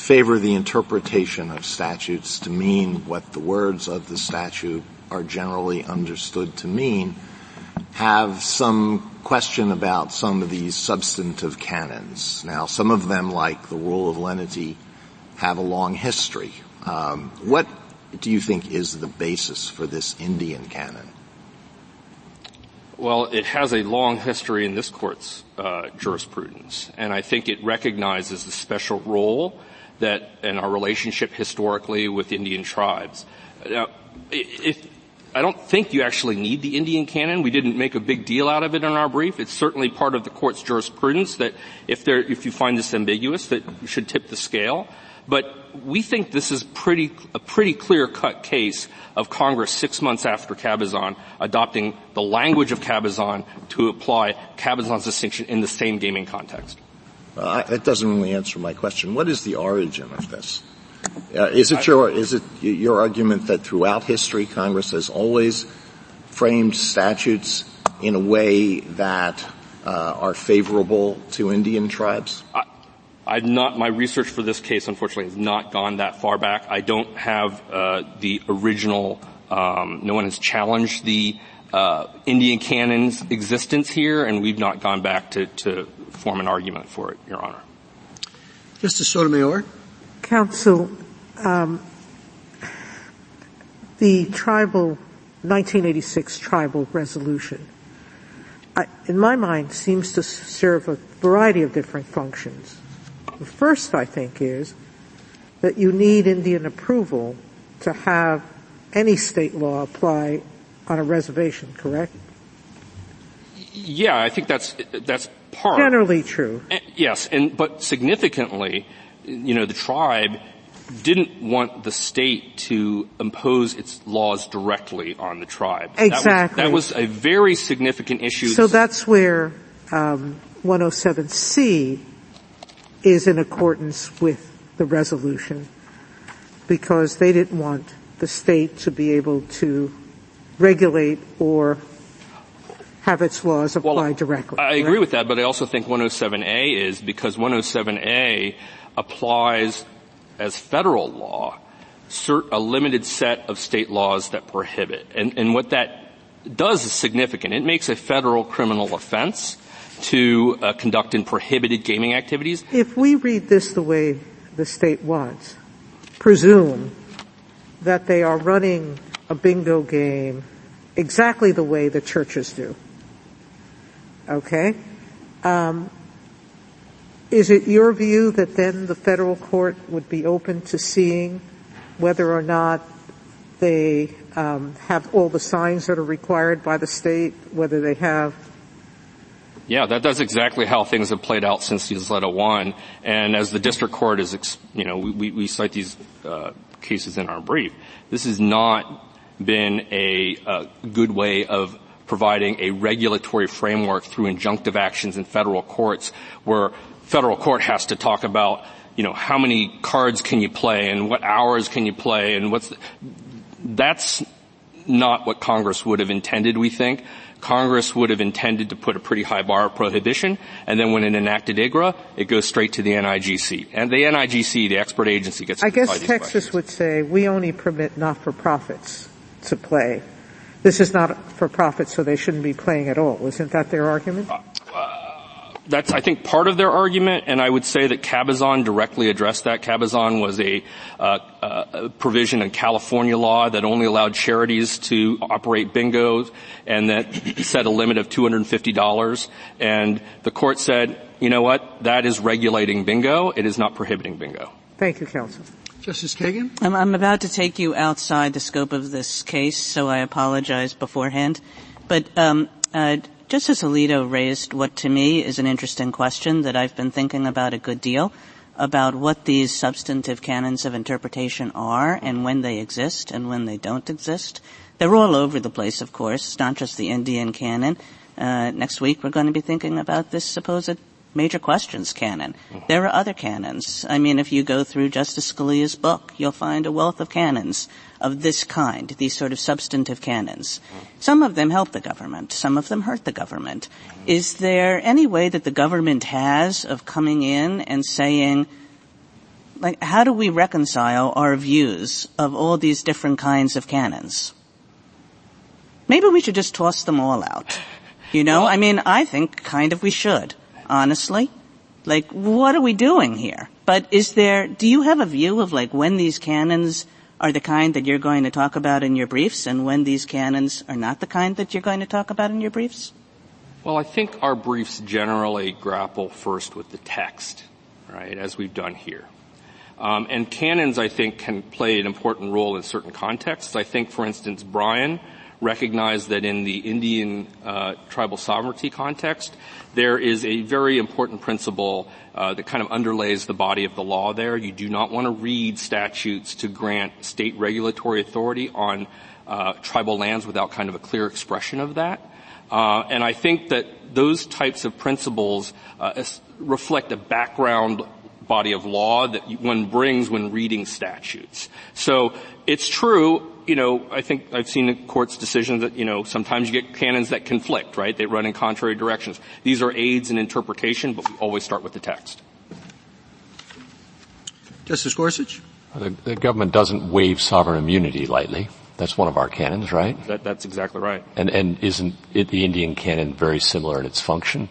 favor the interpretation of statutes to mean what the words of the statute are generally understood to mean have some question about some of these substantive canons. Now, some of them, like the rule of lenity, have a long history. Um, what do you think is the basis for this Indian canon? Well, it has a long history in this court's uh, jurisprudence, and I think it recognizes the special role that in our relationship historically with Indian tribes. Now, if I don't think you actually need the Indian canon. We didn't make a big deal out of it in our brief. It's certainly part of the court's jurisprudence that if there, if you find this ambiguous, that you should tip the scale. But we think this is pretty, a pretty clear-cut case of Congress six months after Cabazon adopting the language of Cabazon to apply Cabazon's distinction in the same gaming context. Uh, that doesn't really answer my question. What is the origin of this? Uh, is it your is it your argument that throughout history Congress has always framed statutes in a way that uh, are favorable to Indian tribes? I, I've not my research for this case, unfortunately, has not gone that far back. I don't have uh, the original. Um, no one has challenged the uh, Indian canon's existence here, and we've not gone back to, to form an argument for it, Your Honor. Justice Sotomayor? Counsel, um, the tribal 1986 tribal resolution, I, in my mind, seems to serve a variety of different functions. The first, I think, is that you need Indian approval to have any state law apply on a reservation, correct? Yeah, I think that's that's part. Generally true. Yes, and but significantly, you know, the tribe didn't want the state to impose its laws directly on the tribe. Exactly. That was, that was a very significant issue. So that's where um, 107C is in accordance with the resolution because they didn't want the state to be able to regulate or have its laws apply well, directly. I agree with that, but I also think 107A is because 107A applies as federal law a limited set of state laws that prohibit. And, and what that does is significant. It makes a federal criminal offense to uh, conduct in prohibited gaming activities. If we read this the way the state wants, presume that they are running a bingo game exactly the way the churches do. Okay? Um, is it your view that then the federal court would be open to seeing whether or not they um, have all the signs that are required by the state, whether they have yeah, that, that's exactly how things have played out since Ysleta 1. And as the district court is, you know, we, we cite these uh, cases in our brief. This has not been a, a good way of providing a regulatory framework through injunctive actions in federal courts where federal court has to talk about, you know, how many cards can you play and what hours can you play and what's, the, that's not what Congress would have intended, we think. Congress would have intended to put a pretty high bar of prohibition, and then when it enacted IGRA, it goes straight to the NIGC. And the NIGC, the expert agency, gets I guess Texas questions. would say, we only permit not-for-profits to play. This is not for profit, so they shouldn't be playing at all. Isn't that their argument? Uh, that's, I think, part of their argument, and I would say that Cabazon directly addressed that. Cabazon was a, uh, uh, provision in California law that only allowed charities to operate bingos and that set a limit of $250. And the court said, you know what, that is regulating bingo. It is not prohibiting bingo. Thank you, counsel. Justice Kagan? I'm, I'm about to take you outside the scope of this case, so I apologize beforehand. But um, uh, Justice Alito raised what to me is an interesting question that I've been thinking about a good deal about what these substantive canons of interpretation are and when they exist and when they don't exist. They're all over the place, of course. It's not just the Indian canon. Uh, next week we're going to be thinking about this supposed major questions canon. There are other canons. I mean, if you go through Justice Scalia's book, you'll find a wealth of canons of this kind, these sort of substantive canons. Some of them help the government. Some of them hurt the government. Is there any way that the government has of coming in and saying, like, how do we reconcile our views of all these different kinds of canons? Maybe we should just toss them all out. You know, I mean, I think kind of we should honestly. Like, what are we doing here? But is there, do you have a view of like when these canons are the kind that you're going to talk about in your briefs and when these canons are not the kind that you're going to talk about in your briefs? Well, I think our briefs generally grapple first with the text, right, as we've done here. Um, and canons, I think, can play an important role in certain contexts. I think, for instance, Bryan recognize that in the Indian uh, tribal sovereignty context, there is a very important principle uh, that kind of underlays the body of the law there. You do not want to read statutes to grant state regulatory authority on uh, tribal lands without kind of a clear expression of that. Uh, and I think that those types of principles uh, reflect a background body of law that one brings when reading statutes. So it's true, you know, I think I've seen the court's decisions that, you know, sometimes you get canons that conflict, right? They run in contrary directions. These are aids in interpretation, but we always start with the text. Justice Gorsuch? The, the government doesn't waive sovereign immunity lightly. That's one of our canons, right? That, that's exactly right. And, and isn't it the Indian canon very similar in its function?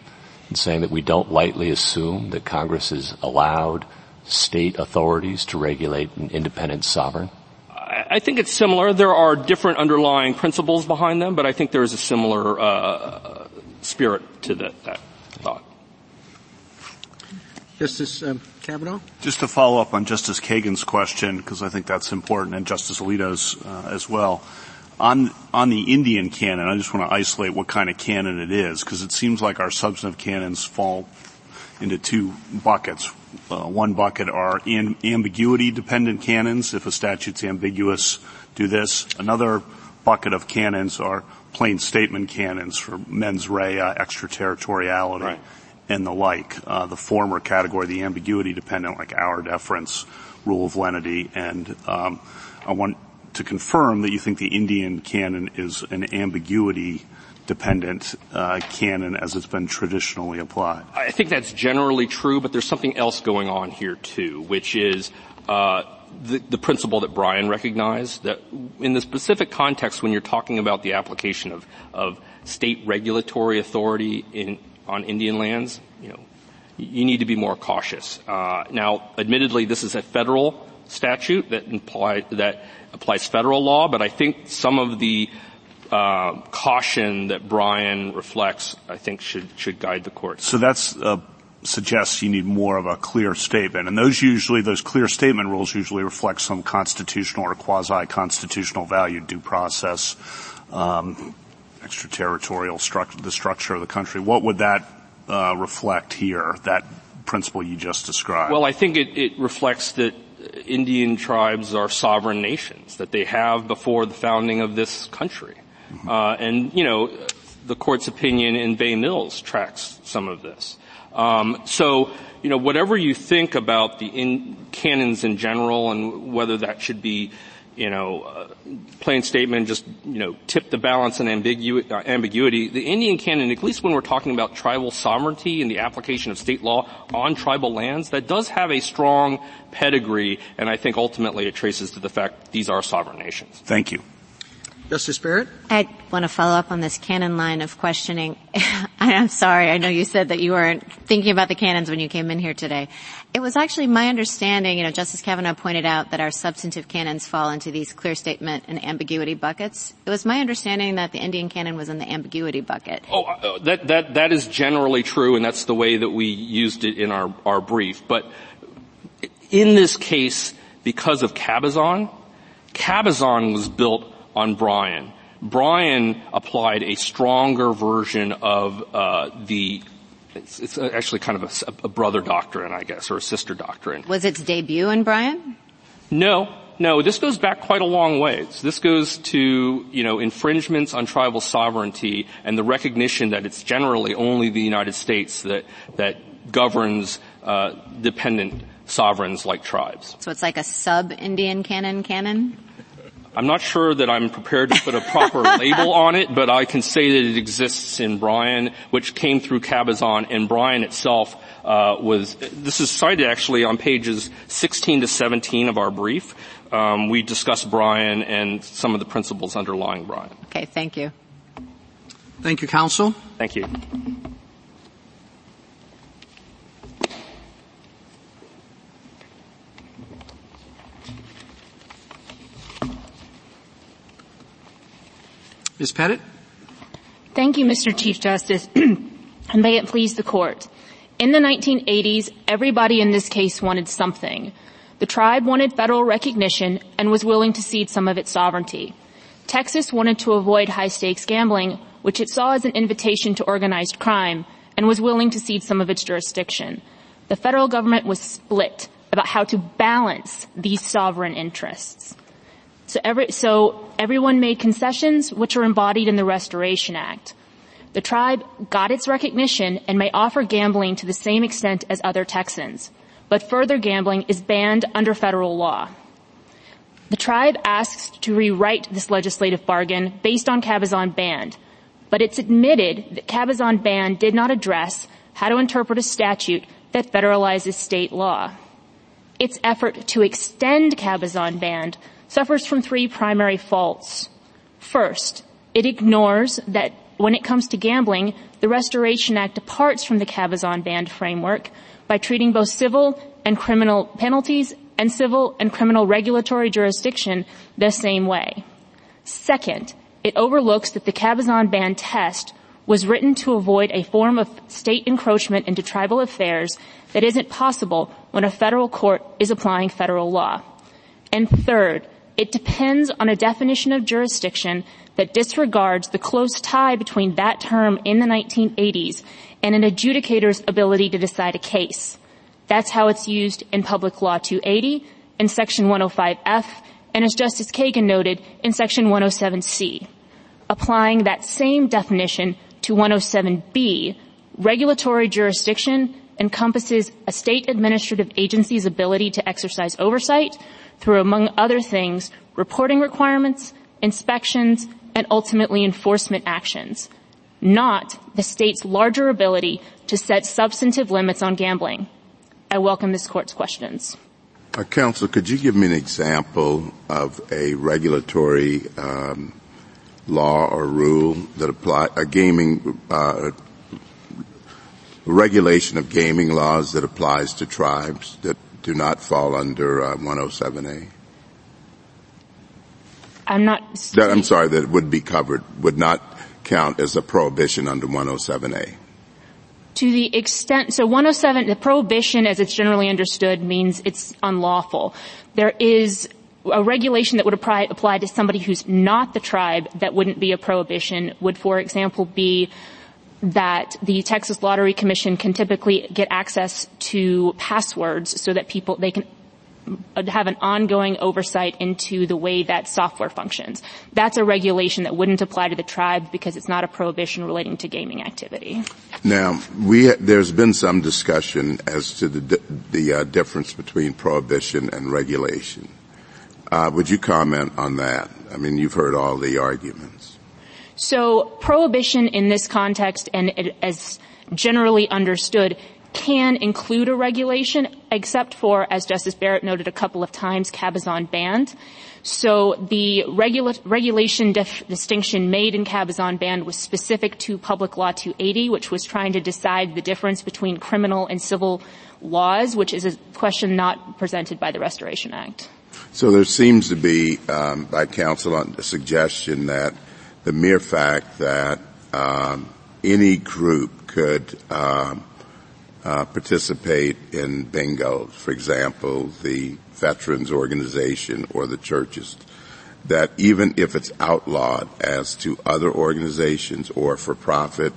In saying that we don't lightly assume that Congress has allowed state authorities to regulate an independent sovereign? I think it's similar. There are different underlying principles behind them, but I think there is a similar uh, spirit to that, that thought. Justice um, Kavanaugh? Just to follow up on Justice Kagan's question, because I think that's important, and Justice Alito's uh, as well. On, on the Indian canon, I just want to isolate what kind of canon it is, because it seems like our substantive canons fall into two buckets. Uh, one bucket are in, ambiguity-dependent canons. If a statute's ambiguous, do this. Another bucket of canons are plain statement canons for mens rea, extraterritoriality. Right and the like. Uh, the former category, the ambiguity dependent, like our deference, rule of lenity, and um, I want to confirm that you think the Indian canon is an ambiguity dependent uh, canon as it's been traditionally applied. I think that's generally true, but there's something else going on here too, which is uh, the, the, principle that Bryan recognized that in the specific context when you're talking about the application of, of state regulatory authority in, on Indian lands, you know, you need to be more cautious. Uh, now, admittedly, this is a federal statute that imply, that applies federal law, but I think some of the uh, caution that Bryan reflects, I think, should should guide the court. So that's uh, suggests you need more of a clear statement, and those usually those clear statement rules usually reflect some constitutional or quasi constitutional value, due process, um, extraterritorial structure, the structure of the country. What would that uh, reflect here? That principle you just described. Well, I think it, it reflects that Indian tribes are sovereign nations that they have before the founding of this country, mm-hmm. uh, and you know the court's opinion in Bay Mills tracks some of this. Um, so, you know, whatever you think about the in, canons in general and whether that should be you know, uh, plain statement, just, you know, tip the balance in ambigu- uh, ambiguity. The Indian canon, at least when we're talking about tribal sovereignty and the application of state law on tribal lands, that does have a strong pedigree, and I think ultimately it traces to the fact these are sovereign nations. Thank you. Justice Barrett? I want to follow up on this canon line of questioning. (laughs) I'm sorry, I know you said that you weren't thinking about the canons when you came in here today. It was actually my understanding, you know, Justice Kavanaugh pointed out that our substantive canons fall into these clear statement and ambiguity buckets. It was my understanding that the Indian canon was in the ambiguity bucket. Oh, uh, that, that, that is generally true, and that's the way that we used it in our, our brief. But in this case, because of Cabazon, Cabazon was built on Bryan. Bryan applied a stronger version of uh, the it's, it's, actually kind of a, a, brother doctrine, I guess, or a sister doctrine. Was its debut in Bryan? No, no. This goes back quite a long ways. This goes to you know infringements on tribal sovereignty and the recognition that it's generally only the United States that that governs uh, dependent sovereigns like tribes. So it's like a sub-Indian canon canon. I'm not sure that I'm prepared to put a proper (laughs) label on it, but I can say that it exists in Bryan, which came through Cabazon, and Bryan itself uh, was. This is cited actually on pages 16 to 17 of our brief. Um, we discuss Bryan and some of the principles underlying Bryan. Okay, thank you. Thank you, counsel. Thank you. Ms. Pettit? Thank you, Mr. Chief Justice, (clears throat) and may it please the court. In the 1980s, everybody in this case wanted something. The tribe wanted federal recognition and was willing to cede some of its sovereignty. Texas wanted to avoid high stakes gambling, which it saw as an invitation to organized crime, and was willing to cede some of its jurisdiction. The federal government was split about how to balance these sovereign interests. So, every, so everyone made concessions which are embodied in the Restoration Act. The tribe got its recognition and may offer gambling to the same extent as other Texans, but further gambling is banned under federal law. The tribe asks to rewrite this legislative bargain based on Cabazon Band, but it's admitted that Cabazon Band did not address how to interpret a statute that federalizes state law. Its effort to extend Cabazon Band suffers from three primary faults. First, it ignores that when it comes to gambling, the Restoration Act departs from the Cabazon Band framework by treating both civil and criminal penalties and civil and criminal regulatory jurisdiction the same way. Second, it overlooks that the Cabazon Band test was written to avoid a form of state encroachment into tribal affairs that isn't possible when a federal court is applying federal law. And third, it depends on a definition of jurisdiction that disregards the close tie between that term in the 1980s and an adjudicator's ability to decide a case. That's how it's used in Public Law 280, in Section 105F, and as Justice Kagan noted, in Section 107C. Applying that same definition to 107B, regulatory jurisdiction encompasses a state administrative agency's ability to exercise oversight through, among other things, reporting requirements, inspections, and ultimately enforcement actions, not the state's larger ability to set substantive limits on gambling. I welcome this court's questions. Uh, Counsel, could you give me an example of a regulatory um, law or rule that apply a gaming uh, regulation of gaming laws that applies to tribes that do not fall under uh, 107A? I'm not. That, I'm sorry, that would be covered, would not count as a prohibition under 107A. To the extent, so 107, the prohibition as it's generally understood means it's unlawful. There is a regulation that would apply, apply to somebody who's not the tribe that wouldn't be a prohibition would, for example, be that the Texas Lottery Commission can typically get access to passwords so that people, they can have an ongoing oversight into the way that software functions. That's a regulation that wouldn't apply to the tribe because it's not a prohibition relating to gaming activity. Now, we, there's been some discussion as to the, the uh, difference between prohibition and regulation. Uh, would you comment on that? I mean, you've heard all the arguments. So prohibition in this context and as generally understood can include a regulation, except for, as Justice Barrett noted a couple of times, Cabazon Band. So the regula- regulation dif- distinction made in Cabazon Band was specific to Public Law 280, which was trying to decide the difference between criminal and civil laws, which is a question not presented by the Restoration Act. So there seems to be, um, by counsel, a suggestion that the mere fact that um, any group could um, uh, participate in bingo, for example, the veterans organization or the churches, that even if it's outlawed as to other organizations or for profit,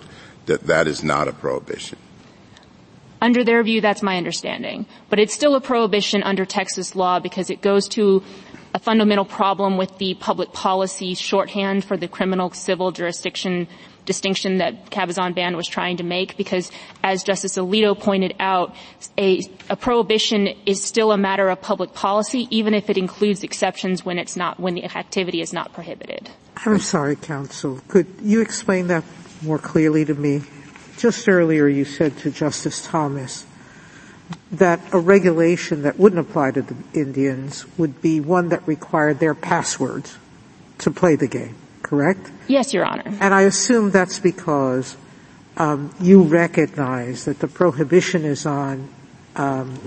that that is not a prohibition. Under their view, that's my understanding. But it's still a prohibition under Texas law because it goes to a fundamental problem with the public policy shorthand for the criminal civil jurisdiction distinction that Cabazon Band was trying to make because as Justice Alito pointed out, a, a, prohibition is still a matter of public policy even if it includes exceptions when it's not, when the activity is not prohibited. I'm sorry, counsel. Could you explain that more clearly to me? Just earlier you said to Justice Thomas that a regulation that wouldn't apply to the Indians would be one that required their passwords to play the game correct? Yes, Your Honor. And I assume that's because um, you recognize that the prohibition is on um,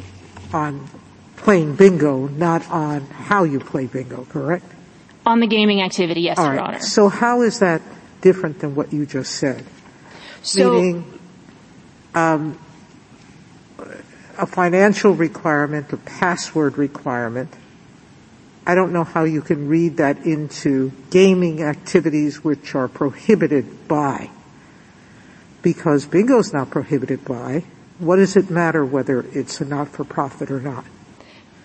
on playing bingo, not on how you play bingo, correct? On the gaming activity, yes, All Your right. Honor. So how is that different than what you just said? So, Meaning, um, a financial requirement, a password requirement, I don't know how you can read that into gaming activities which are prohibited by. Because bingo's not prohibited by. What does it matter whether it's a not-for-profit or not?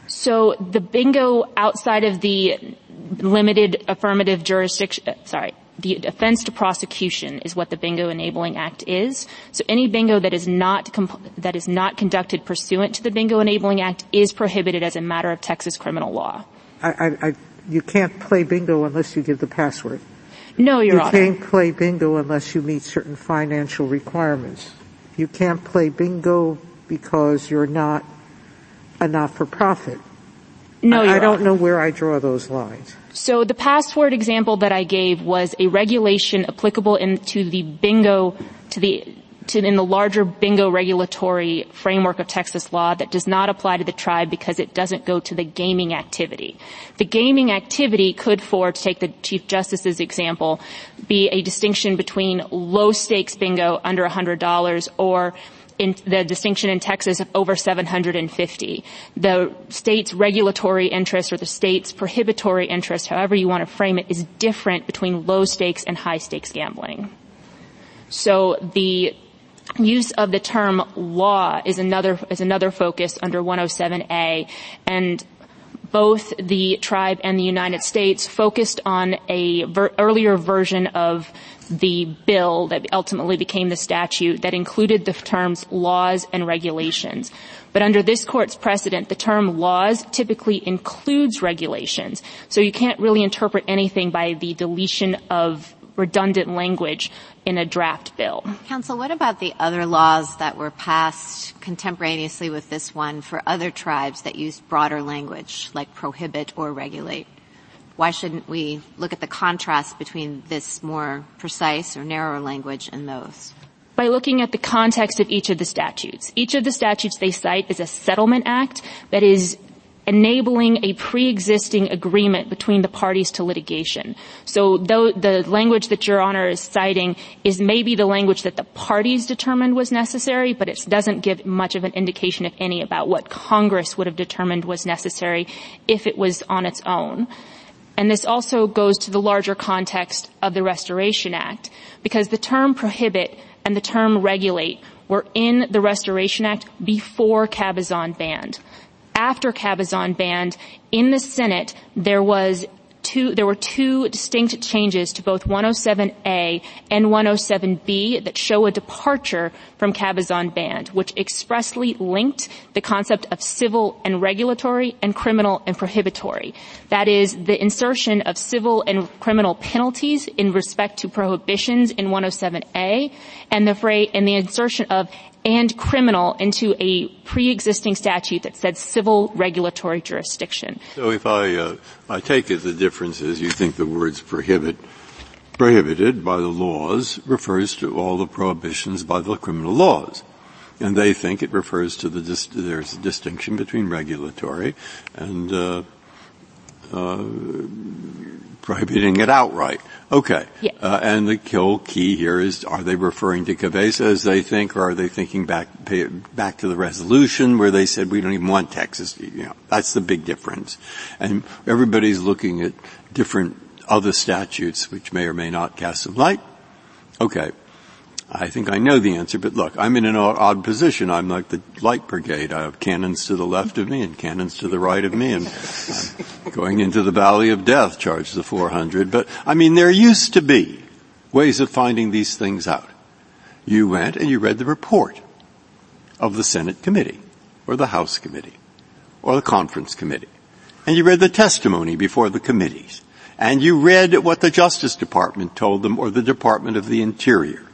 So the bingo outside of the limited affirmative jurisdiction, sorry, the offense to prosecution is what the Bingo Enabling Act is. So any bingo that is not that is not conducted pursuant to the Bingo Enabling Act is prohibited as a matter of Texas criminal law. I, I, you can't play bingo unless you give the password. No, Your you Honor. You can't play bingo unless you meet certain financial requirements. You can't play bingo because you're not a not-for-profit. No, I, I don't know where I draw those lines. So the password example that I gave was a regulation applicable into the bingo, to the, to, in the larger bingo regulatory framework of Texas law that does not apply to the tribe because it doesn't go to the gaming activity. The gaming activity could, for, to take the Chief Justice's example, be a distinction between low stakes bingo under $100 or in the distinction in Texas of over 750. The state's regulatory interest or the state's prohibitory interest, however you want to frame it, is different between low stakes and high stakes gambling. So the use of the term law is another, is another focus under 107A and both the tribe and the United States focused on a ver- earlier version of the bill that ultimately became the statute that included the terms laws and regulations. But under this court's precedent, the term laws typically includes regulations. So you can't really interpret anything by the deletion of redundant language in a draft bill. Counsel, what about the other laws that were passed contemporaneously with this one for other tribes that used broader language, like prohibit or regulate? Why shouldn't we look at the contrast between this more precise or narrower language and those? by looking at the context of each of the statutes. Each of the statutes they cite is a settlement act that is enabling a pre-existing agreement between the parties to litigation. So the language that Your Honor is citing is maybe the language that the parties determined was necessary, but it doesn't give much of an indication, if any, about what Congress would have determined was necessary if it was on its own. And this also goes to the larger context of the Restoration Act, because the term prohibit and the term regulate were in the Restoration Act before Cabazon Band. After Cabazon Band, in the Senate, there was two, there were two distinct changes to both 107A and 107B that show a departure from Cabazon Band, which expressly linked the concept of civil and regulatory and criminal and prohibitory. That is the insertion of civil and criminal penalties in respect to prohibitions in 107A and the and the insertion of and criminal into a pre-existing statute that said civil regulatory jurisdiction. So if I, uh, I take it the difference is you think the words prohibit, prohibited by the laws refers to all the prohibitions by the criminal laws. And they think it refers to the, dis- there's a distinction between regulatory and, uh, prohibiting it outright. Okay. Yeah. Uh, and the kill key here is, are they referring to Cabazon as they think, or are they thinking back, pay, back to the resolution where they said we don't even want Texas? You know, that's the big difference. And everybody's looking at different other statutes which may or may not cast some light. Okay. I think I know the answer, but look, I'm in an odd position. I'm like the light brigade. I have cannons to the left of me and cannons to the right of me, and I'm going into the valley of death, charge the 400. But I mean, there used to be ways of finding these things out. You went and you read the report of the Senate committee, or the House committee, or the conference committee, and you read the testimony before the committees, and you read what the Justice Department told them, or the Department of the Interior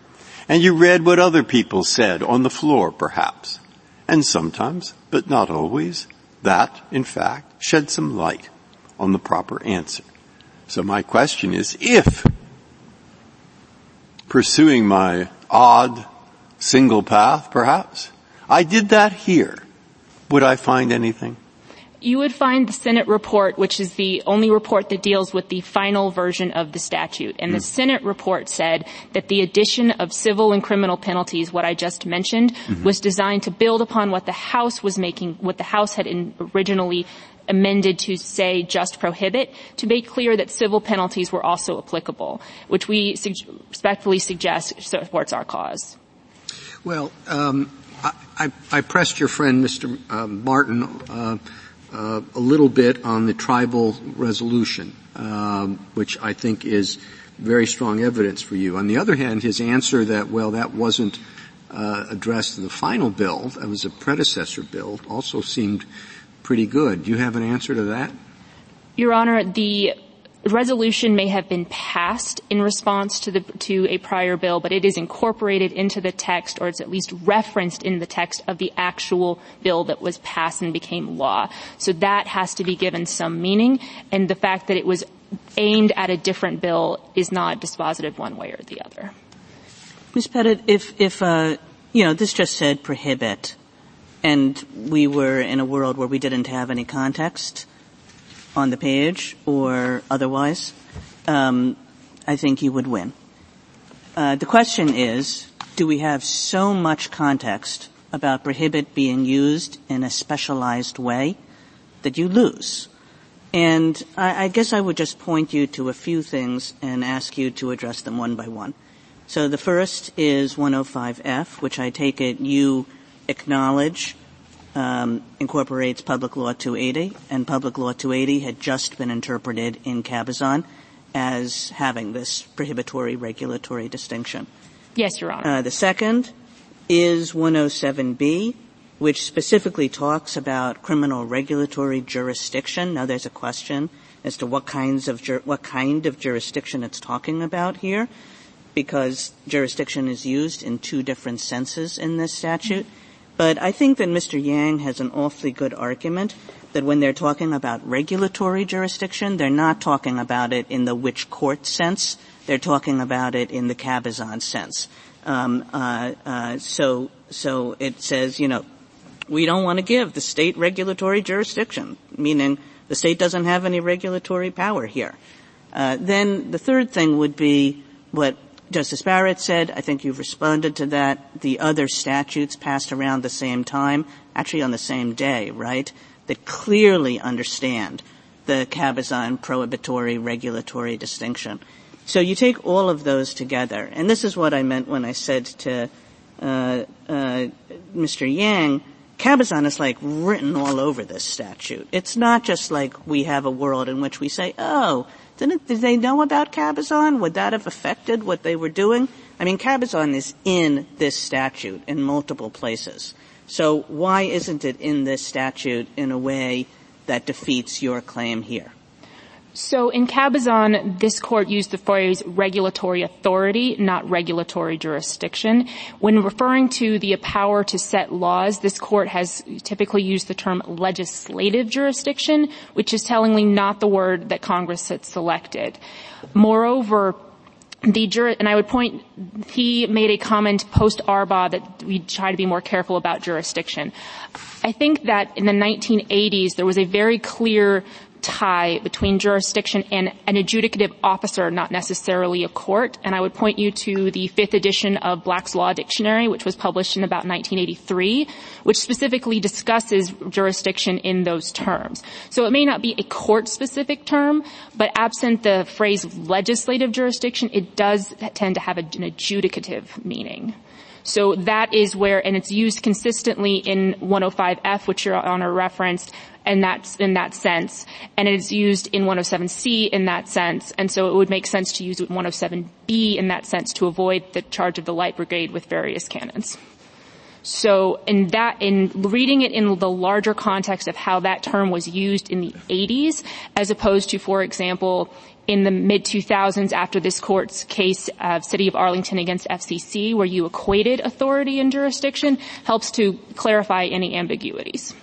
and you read what other people said on the floor perhaps. And sometimes, but not always, that in fact shed some light on the proper answer. So my question is if pursuing my odd single path perhaps, I did that here, would I find anything? You would find the Senate report, which is the only report that deals with the final version of the statute. And the Senate report said that the addition of civil and criminal penalties, what I just mentioned, mm-hmm. was designed to build upon what the House was making, what the House had originally amended to say just prohibit, to make clear that civil penalties were also applicable, which we su- respectfully suggest supports our cause. Well, um, I, I, I, pressed your friend, Mr. Uh, Martin, uh, a little bit on the tribal resolution, um, which I think is very strong evidence for you. On the other hand, his answer that, well, that wasn't uh, addressed in the final bill, that was a predecessor bill, also seemed pretty good. Do you have an answer to that? Your Honor, the resolution may have been passed in response to the to a prior bill, but it is incorporated into the text, or it's at least referenced in the text of the actual bill that was passed and became law. So that has to be given some meaning, and the fact that it was aimed at a different bill is not dispositive one way or the other. Ms. Pettit, if if uh, you know this just said prohibit, and we were in a world where we didn't have any context on the page or otherwise, um, I think you would win. Uh, the question is, do we have so much context about prohibit being used in a specialized way that you lose? And I, I guess I would just point you to a few things and ask you to address them one by one. So the first is 105F, which I take it you acknowledge incorporates Public Law 280, and Public Law 280 had just been interpreted in Cabazon as having this prohibitory regulatory distinction. Yes, Your Honor. Uh, the second is 107B, which specifically talks about criminal regulatory jurisdiction. Now, there's a question as to what kinds of jur- what kind of jurisdiction it's talking about here, because jurisdiction is used in two different senses in this statute. But I think that Mr. Yang has an awfully good argument that when they're talking about regulatory jurisdiction, they're not talking about it in the which court sense. They're talking about it in the cabazon sense. Um, uh, uh, so, so it says, you know, we don't want to give the state regulatory jurisdiction, meaning the state doesn't have any regulatory power here. Uh, then the third thing would be what Justice Barrett said, I think you've responded to that. The other statutes passed around the same time, actually on the same day, right, that clearly understand the Cabazon prohibitory regulatory distinction. So you take all of those together, and this is what I meant when I said to uh, uh, Mr. Yang, Cabazon is like written all over this statute. It's not just like we have a world in which we say, oh, didn't, did they know about Cabazon? Would that have affected what they were doing? I mean, Cabazon is in this statute in multiple places. So why isn't it in this statute in a way that defeats your claim here? So in Cabazon, this court used the phrase regulatory authority, not regulatory jurisdiction. When referring to the power to set laws, this court has typically used the term legislative jurisdiction, which is tellingly not the word that Congress had selected. Moreover, the jur- and I would point, he made a comment post Arbaugh that we try to be more careful about jurisdiction. I think that in the 1980s there was a very clear tie between jurisdiction and an adjudicative officer, not necessarily a court. And I would point you to the fifth edition of Black's Law Dictionary, which was published in about 1983, which specifically discusses jurisdiction in those terms. So it may not be a court-specific term, but absent the phrase legislative jurisdiction, it does tend to have an adjudicative meaning. So that is where, and it's used consistently in 105F, which Your Honor referenced, and that's in that sense. And it is used in 107C in that sense. And so it would make sense to use 107B in that sense to avoid the charge of the light brigade with various cannons. So in that, in reading it in the larger context of how that term was used in the 80s, as opposed to, for example, in the mid 2000s after this court's case of City of Arlington against FCC, where you equated authority and jurisdiction, helps to clarify any ambiguities.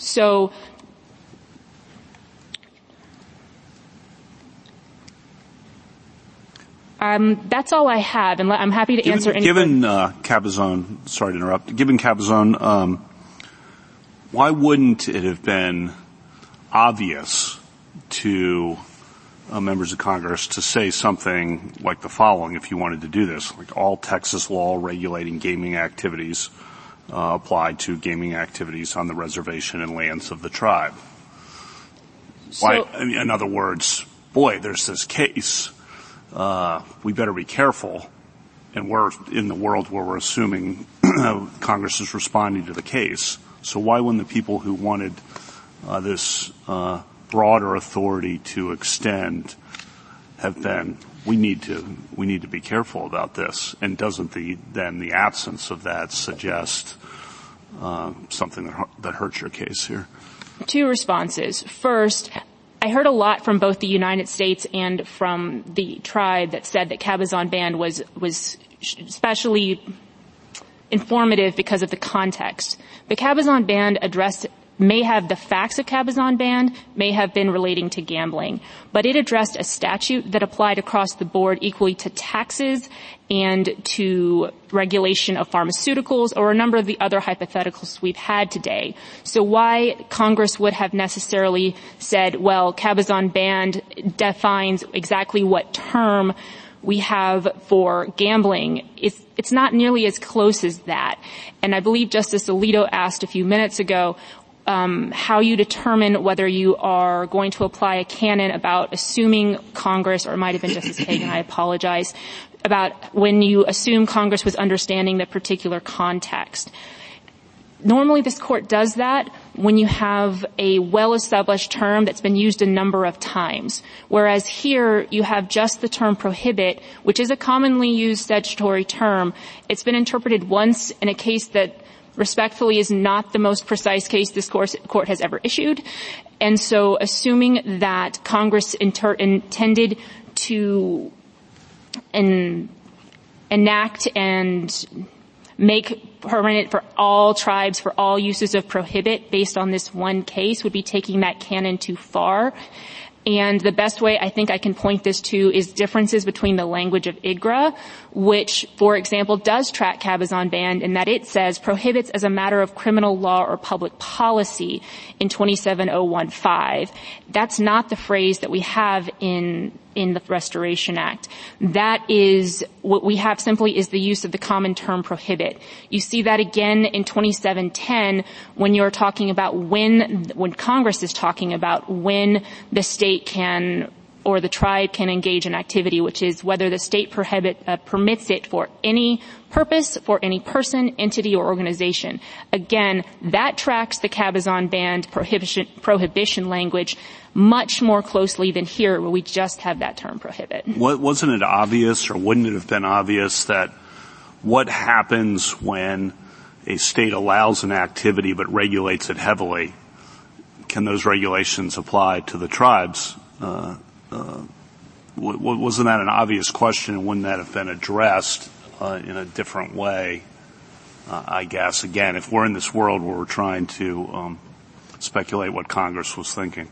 So Um, that's all I have, and I'm happy to given, answer any. Given uh, Cabazon, sorry to interrupt. Given Cabazon, um, why wouldn't it have been obvious to uh, members of Congress to say something like the following if you wanted to do this, like all Texas law regulating gaming activities uh, applied to gaming activities on the reservation and lands of the tribe. So, Why, in other words, boy, there's this case. Uh, we better be careful. And we're in the world where we're assuming (clears throat) Congress is responding to the case. So why wouldn't the people who wanted uh, this uh, broader authority to extend have been we need to we need to be careful about this and doesn't the then the absence of that suggest uh, something that, that hurts your case here? Two responses. First, I heard a lot from both the United States and from the tribe that said that Cabazon Band was, was especially informative because of the context. The Cabazon Band addressed may have the facts of Cabazon Band, may have been relating to gambling, but it addressed a statute that applied across the board equally to taxes and to regulation of pharmaceuticals or a number of the other hypotheticals we've had today. So why Congress would have necessarily said, well, Cabazon Band defines exactly what term we have for gambling. It's, it's not nearly as close as that. And I believe Justice Alito asked a few minutes ago, um, how you determine whether you are going to apply a canon about assuming Congress, or it might have been Justice Kagan, I apologize, about when you assume Congress was understanding the particular context. Normally this court does that when you have a well-established term that's been used a number of times. Whereas here you have just the term prohibit, which is a commonly used statutory term. It's been interpreted once in a case that respectfully is not the most precise case this court, has ever issued. And so assuming that Congress intended to en- enact and make permanent for all tribes, for all uses of prohibit based on this one case would be taking that canon too far. And the best way I think I can point this to is differences between the language of IGRA, which, for example, does track Cabazon Band in that it says prohibits as a matter of criminal law or public policy in 27015. That's not the phrase that we have in in the Restoration Act. That is, what we have simply is the use of the common term prohibit. You see that again in 2710 when you're talking about when, when Congress is talking about when the state can or the tribe can engage in activity, which is whether the state prohibit, uh, permits it for any purpose, for any person, entity, or organization. Again, that tracks the Cabazon Band prohibition, prohibition language much more closely than here where we just have that term prohibit. What, wasn't it obvious or wouldn't it have been obvious that what happens when a state allows an activity but regulates it heavily, can those regulations apply to the tribes? Uh, uh, wasn't that an obvious question and wouldn't that have been addressed uh, in a different way? Uh, I guess again, if we're in this world where we're trying to um, speculate what Congress was thinking.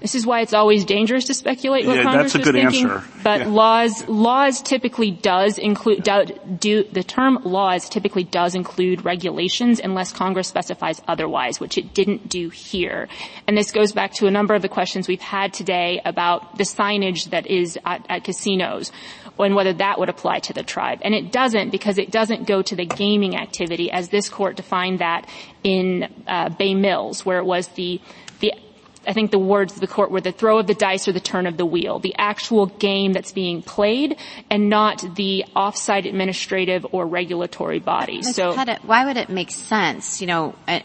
This is why it's always dangerous to speculate what yeah, Congress that's a good thinking. Answer. But yeah. laws, laws typically does include, do, do, the term laws typically does include regulations unless Congress specifies otherwise, which it didn't do here. And this goes back to a number of the questions we've had today about the signage that is at, at casinos and whether that would apply to the tribe. And it doesn't because it doesn't go to the gaming activity as this court defined that in uh, Bay Mills where it was the the I think the words of the court were the throw of the dice or the turn of the wheel, the actual game that's being played and not the offsite administrative or regulatory body. So why would it make sense? You know, uh,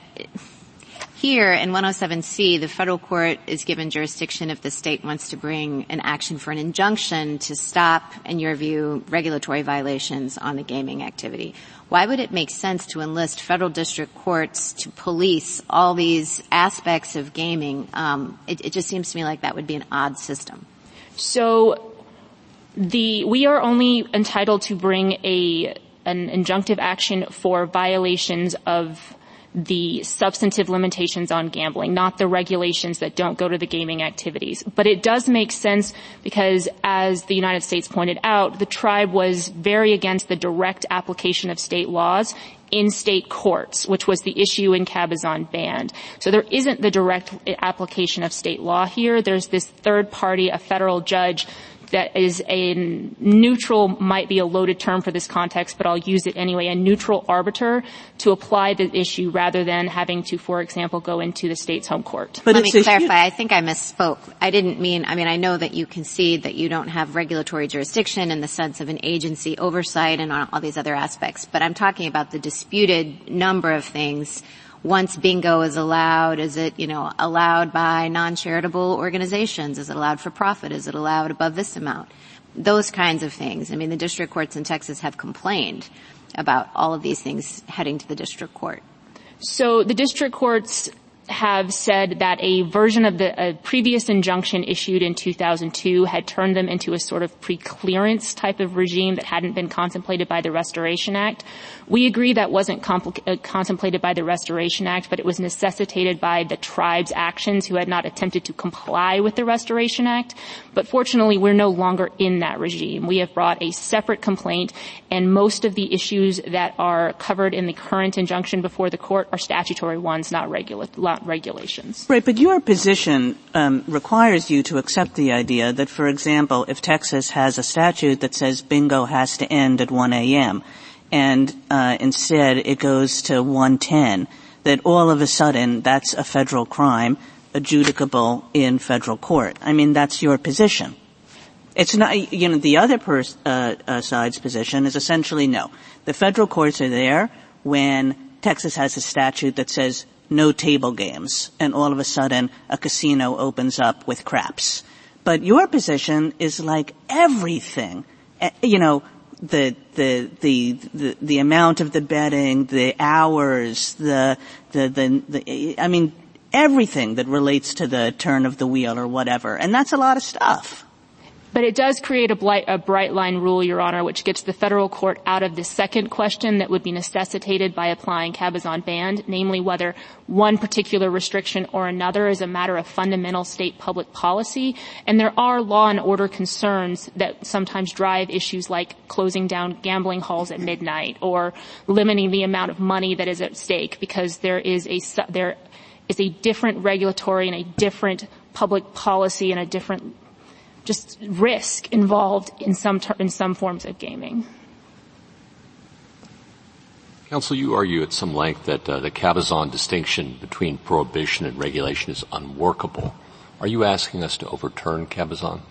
here in 107C, the federal court is given jurisdiction if the state wants to bring an action for an injunction to stop, in your view, regulatory violations on the gaming activity. Why would it make sense to enlist federal district courts to police all these aspects of gaming? Um, it, it just seems to me like that would be an odd system. So the we are only entitled to bring a an injunctive action for violations of the substantive limitations on gambling, not the regulations that don't go to the gaming activities. But it does make sense because as the United States pointed out, the tribe was very against the direct application of state laws in state courts, which was the issue in Cabazon Band. So there isn't the direct application of state law here. There's this third party, a federal judge that is a neutral, might be a loaded term for this context, but I'll use it anyway, a neutral arbiter to apply the issue rather than having to, for example, go into the state's home court. But Let me clarify. I think I misspoke. I didn't mean, I mean, I know that you concede that you don't have regulatory jurisdiction in the sense of an agency oversight and all these other aspects, but I'm talking about the disputed number of things once bingo is allowed, is it, you know, allowed by non-charitable organizations? Is it allowed for profit? Is it allowed above this amount? Those kinds of things. I mean, the district courts in Texas have complained about all of these things heading to the district court. So the district courts have said that a version of the a previous injunction issued in 2002 had turned them into a sort of pre-clearance type of regime that hadn't been contemplated by the Restoration Act. We agree that wasn't compl- uh, contemplated by the Restoration Act, but it was necessitated by the tribe's actions who had not attempted to comply with the Restoration Act. But fortunately, we're no longer in that regime. We have brought a separate complaint, and most of the issues that are covered in the current injunction before the court are statutory ones, not, regula- not regulations. Right, but your position um, requires you to accept the idea that, for example, if Texas has a statute that says bingo has to end at 1 a.m., and uh, instead it goes to 110, that all of a sudden that's a federal crime adjudicable in federal court. I mean, that's your position. It's not, you know, the other pers- uh, uh, side's position is essentially no. The federal courts are there when Texas has a statute that says no table games, and all of a sudden a casino opens up with craps. But your position is like everything, eh, you know, the, the, the, the, the amount of the betting, the hours, the, the, the, the, I mean, everything that relates to the turn of the wheel or whatever. And that's a lot of stuff. But it does create a, bright line rule, Your Honor, which gets the federal court out of the second question that would be necessitated by applying Cabazon Band, namely whether one particular restriction or another is a matter of fundamental state public policy. And there are law and order concerns that sometimes drive issues like closing down gambling halls at midnight or limiting the amount of money that is at stake because there is a, there is a different regulatory and a different public policy and a different just risk involved in some ter- in some forms of gaming. Counsel, you argue at some length that uh, the Cabazon distinction between prohibition and regulation is unworkable. Are you asking us to overturn Cabazon?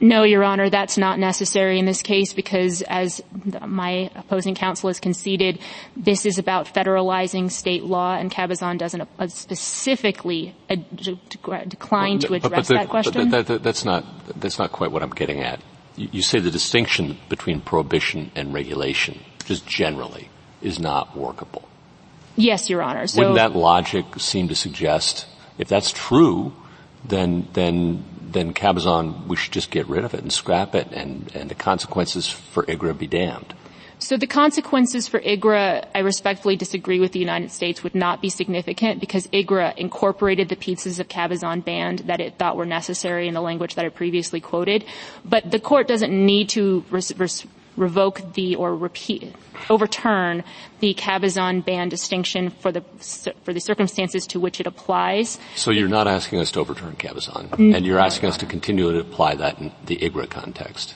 No, Your Honor, that's not necessary in this case because as my opposing counsel has conceded, this is about federalizing state law and Cabazon doesn't uh, specifically uh, decline to address but, but the, that question. That, that, that's not, that's not quite what I'm getting at. You, you say the distinction between prohibition and regulation, just generally, is not workable. Yes, Your Honor. So, Wouldn't that logic seem to suggest, if that's true, then then, then Cabazon, we should just get rid of it and scrap it and, and the consequences for IGRA be damned. So the consequences for IGRA, I respectfully disagree with the United States, would not be significant because IGRA incorporated the pieces of Cabazon band that it thought were necessary in the language that I previously quoted. But the court doesn't need to res- res- revoke the or repeat overturn the Cabazon Band distinction for the for the circumstances to which it applies. So you're not asking us to overturn Cabazon, mm-hmm. and you're asking us to continue to apply that in the IGRA context.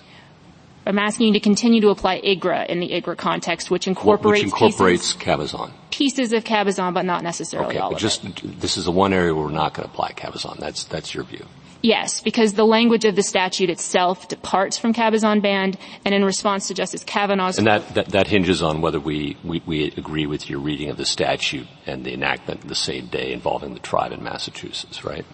I'm asking you to continue to apply IGRA in the IGRA context, which incorporates, which incorporates pieces, Cabazon. Pieces of Cabazon, but not necessarily okay, all just, it. This is the one area where we're not going to apply Cabazon. That's, that's your view. Yes, because the language of the statute itself departs from Cabazon Band, and in response to Justice Kavanaugh's... And that, that, that hinges on whether we, we, we, agree with your reading of the statute and the enactment the same day involving the tribe in Massachusetts, right?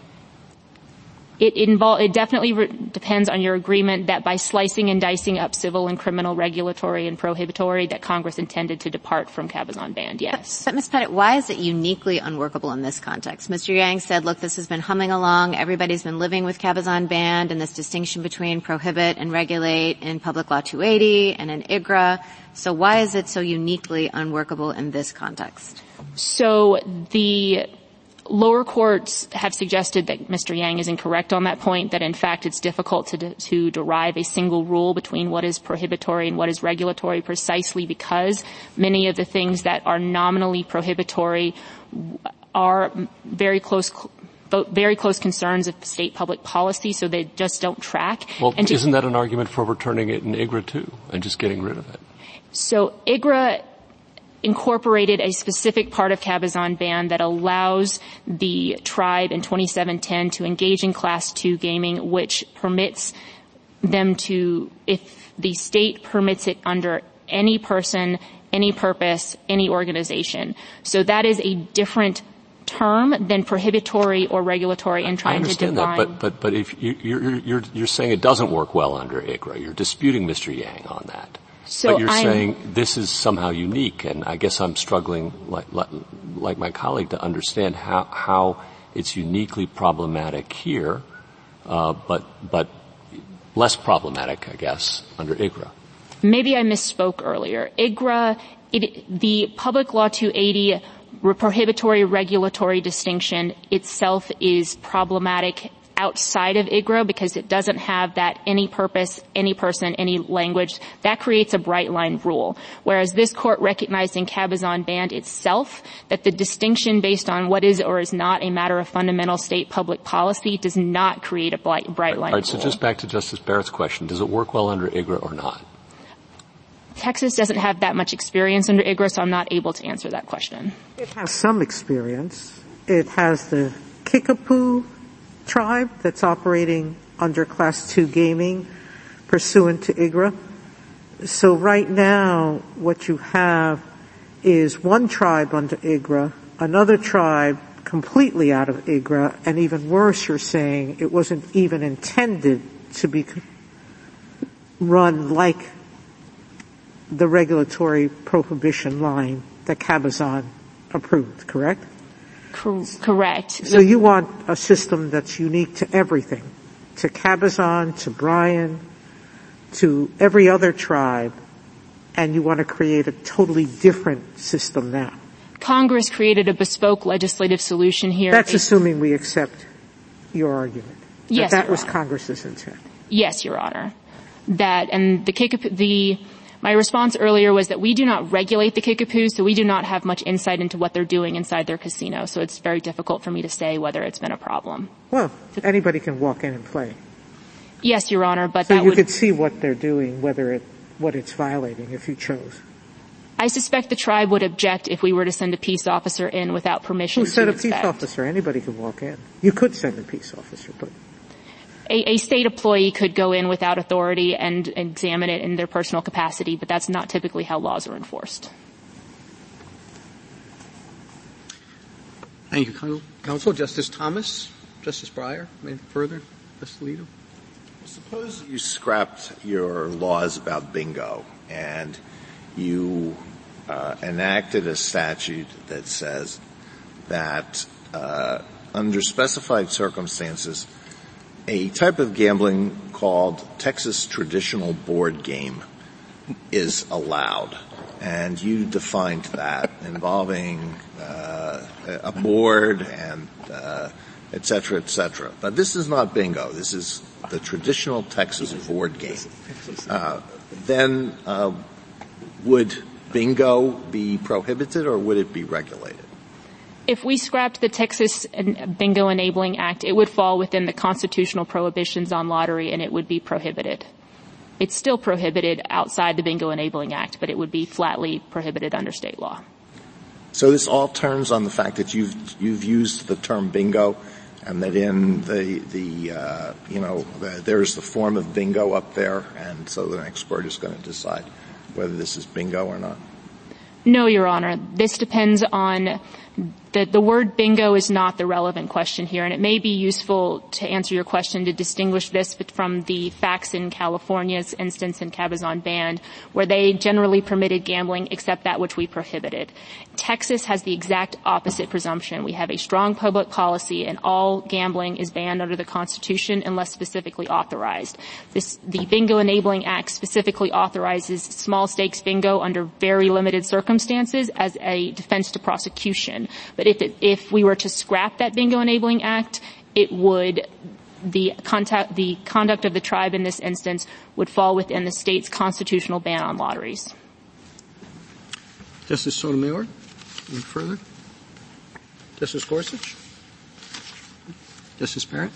It, invol- it definitely re- depends on your agreement that by slicing and dicing up civil and criminal regulatory and prohibitory that Congress intended to depart from Cabazon Band, yes. But, but Ms. Pettit, why is it uniquely unworkable in this context? Mr. Yang said, look, this has been humming along. Everybody's been living with Cabazon Band and this distinction between prohibit and regulate in Public Law 280 and in IGRA. So why is it so uniquely unworkable in this context? So the lower courts have suggested that Mr. Yang is incorrect on that point, that in fact it's difficult to, to derive a single rule between what is prohibitory and what is regulatory precisely because many of the things that are nominally prohibitory are very close very close concerns of state public policy, so they just don't track. Well, to, isn't that an argument for overturning it in IGRA too, and just getting rid of it? So IGRA incorporated a specific part of Cabazon Band that allows the tribe in 2710 to engage in class 2 gaming which permits them to if the state permits it under any person any purpose any organization so that is a different term than prohibitory or regulatory in trying to define. That, but but but if you, you're, you're you're saying it doesn't work well under IGRA, you're disputing Mr. Yang on that. So but you're I'm, saying this is somehow unique, and I guess I'm struggling, like, like, like my colleague, to understand how, how it's uniquely problematic here, uh, but but less problematic, I guess, under IGRA. Maybe I misspoke earlier. IGRA, it, the Public Law 280 prohibitory regulatory distinction itself is problematic outside of IGRA because it doesn't have that any purpose, any person, any language. That creates a bright line rule. Whereas this court recognized in Cabazon Band itself that the distinction based on what is or is not a matter of fundamental state public policy does not create a bright, bright line All right, rule. so just back to Justice Barrett's question. Does it work well under IGRA or not? Texas doesn't have that much experience under IGRA, so I'm not able to answer that question. It has some experience. It has the Kickapoo tribe that's operating under Class 2 gaming pursuant to IGRA. So right now, what you have is one tribe under IGRA, another tribe completely out of IGRA, and even worse, you're saying it wasn't even intended to be run like the regulatory prohibition line that Cabazon approved, correct? Correct. So you want a system that's unique to everything, to Cabazon, to Bryan, to every other tribe, and you want to create a totally different system now. Congress created a bespoke legislative solution here. That's assuming we accept your argument. Yes, that, that was Honor. Congress's intent. Yes, Your Honor. That and the the my response earlier was that we do not regulate the Kickapoos, so we do not have much insight into what they're doing inside their casino. So it's very difficult for me to say whether it's been a problem. Well, anybody can walk in and play. Yes, Your Honor, but So that you would, could see what they're doing, whether it, what it's violating if you chose. I suspect the tribe would object if we were to send a peace officer in without permission Who said a peace officer? Anybody can walk in. You could send a peace officer, but A, a state employee could go in without authority and examine it in their personal capacity, but that's not typically how laws are enforced. Thank you, Counsel. Counsel, Justice Thomas, Justice Breyer, any further? Justice Alito? Suppose you scrapped your laws about bingo and you uh, enacted a statute that says that uh, under specified circumstances, a type of gambling called Texas traditional board game is allowed. And you defined that involving uh, a board and uh, et cetera, et cetera. But this is not bingo. This is the traditional Texas board game. Uh, then uh, would bingo be prohibited or would it be regulated? If we scrapped the Texas Bingo Enabling Act, it would fall within the constitutional prohibitions on lottery and it would be prohibited. It's still prohibited outside the Bingo Enabling Act, but it would be flatly prohibited under state law. So this all turns on the fact that you've you've used the term bingo, and that in the the uh, you know the, there's the form of bingo up there, and so the expert is going to decide whether this is bingo or not. No, Your Honor. This depends on the, the word bingo is not the relevant question here, and it may be useful to answer your question to distinguish this from the facts in California's instance in Cabazon Band, where they generally permitted gambling except that which we prohibited. Texas has the exact opposite presumption. We have a strong public policy, and all gambling is banned under the Constitution unless specifically authorized. This, the Bingo Enabling Act specifically authorizes small stakes bingo under very limited circumstances as a defense to prosecution. But if, it, if we were to scrap that Bingo Enabling Act, it would the, contact, the conduct of the tribe in this instance would fall within the state's constitutional ban on lotteries. Justice Sotomayor, any further? Justice Gorsuch? Justice Barrett?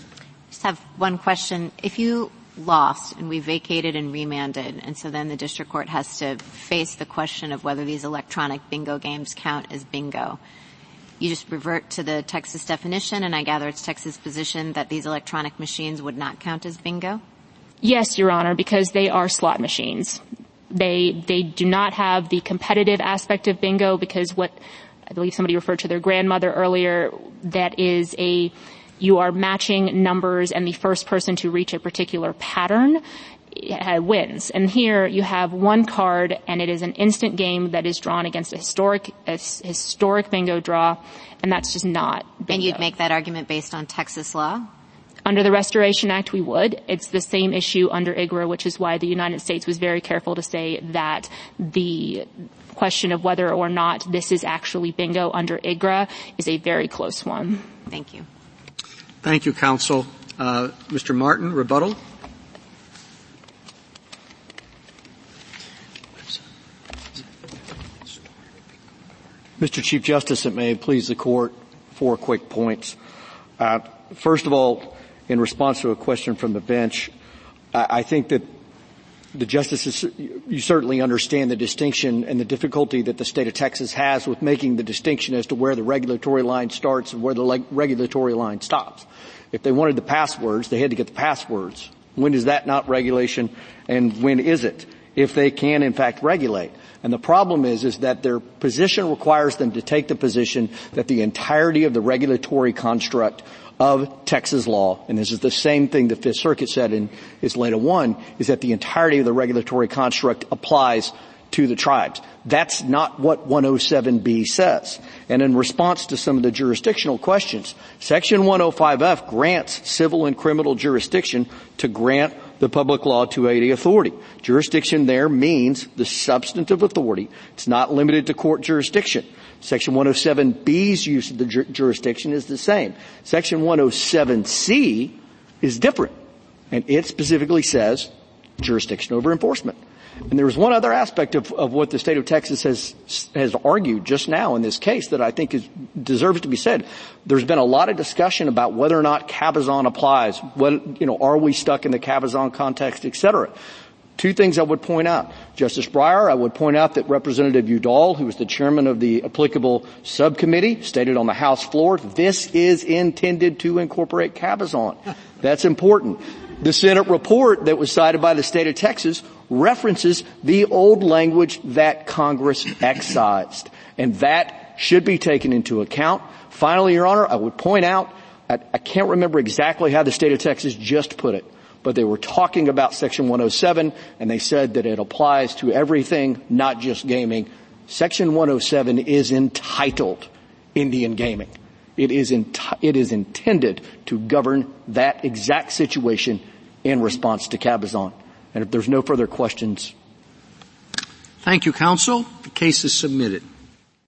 Just have one question. If you lost and we vacated and remanded, and so then the district court has to face the question of whether these electronic bingo games count as bingo. You just revert to the Texas definition, and I gather it's Texas' position that these electronic machines would not count as bingo? Yes, Your Honor, because they are slot machines. They, they do not have the competitive aspect of bingo because what I believe somebody referred to their grandmother earlier, that is a, you are matching numbers and the first person to reach a particular pattern wins. And here you have one card and it is an instant game that is drawn against a historic, a historic bingo draw and that's just not bingo. And you'd make that argument based on Texas law? Under the Restoration Act, we would. It's the same issue under IGRA, which is why the United States was very careful to say that the question of whether or not this is actually bingo under IGRA is a very close one. Thank you. Thank you, counsel. Uh, Mr. Martin, rebuttal. Mr. Chief Justice, it may please the court, four quick points. Uh, first of all, in response to a question from the bench, I, I think that the justices, you certainly understand the distinction and the difficulty that the state of Texas has with making the distinction as to where the regulatory line starts and where the leg- regulatory line stops. If they wanted the passwords, they had to get the passwords. When is that not regulation and when is it? If they can in fact regulate. And the problem is, is that their position requires them to take the position that the entirety of the regulatory construct of Texas law, and this is the same thing the Fifth Circuit said in Ysleta 1, is that the entirety of the regulatory construct applies to the tribes. That's not what 107B says. And in response to some of the jurisdictional questions, Section 105F grants civil and criminal jurisdiction to grant the public law 280 authority. Jurisdiction there means the substantive authority. It's not limited to court jurisdiction. Section 107B's use of the ju- jurisdiction is the same. Section 107C is different. And it specifically says jurisdiction over enforcement. And there was one other aspect of, of what the state of Texas has has argued just now in this case that I think is, deserves to be said. There's been a lot of discussion about whether or not Cabazon applies. What you know, are we stuck in the Cabazon context, et cetera? Two things I would point out. Justice Breyer, I would point out that Representative Udall, who was the chairman of the applicable subcommittee, stated on the House floor, this is intended to incorporate Cabazon. That's important. The Senate report that was cited by the state of Texas references the old language that Congress excised. And that should be taken into account. Finally, Your Honor, I would point out, I, I can't remember exactly how the state of Texas just put it, but they were talking about Section 107 and they said that it applies to everything, not just gaming. Section 107 is entitled Indian gaming. It is, enti- it is intended to govern that exact situation in response to Cabazon. And if there's no further questions. Thank you, counsel. The case is submitted.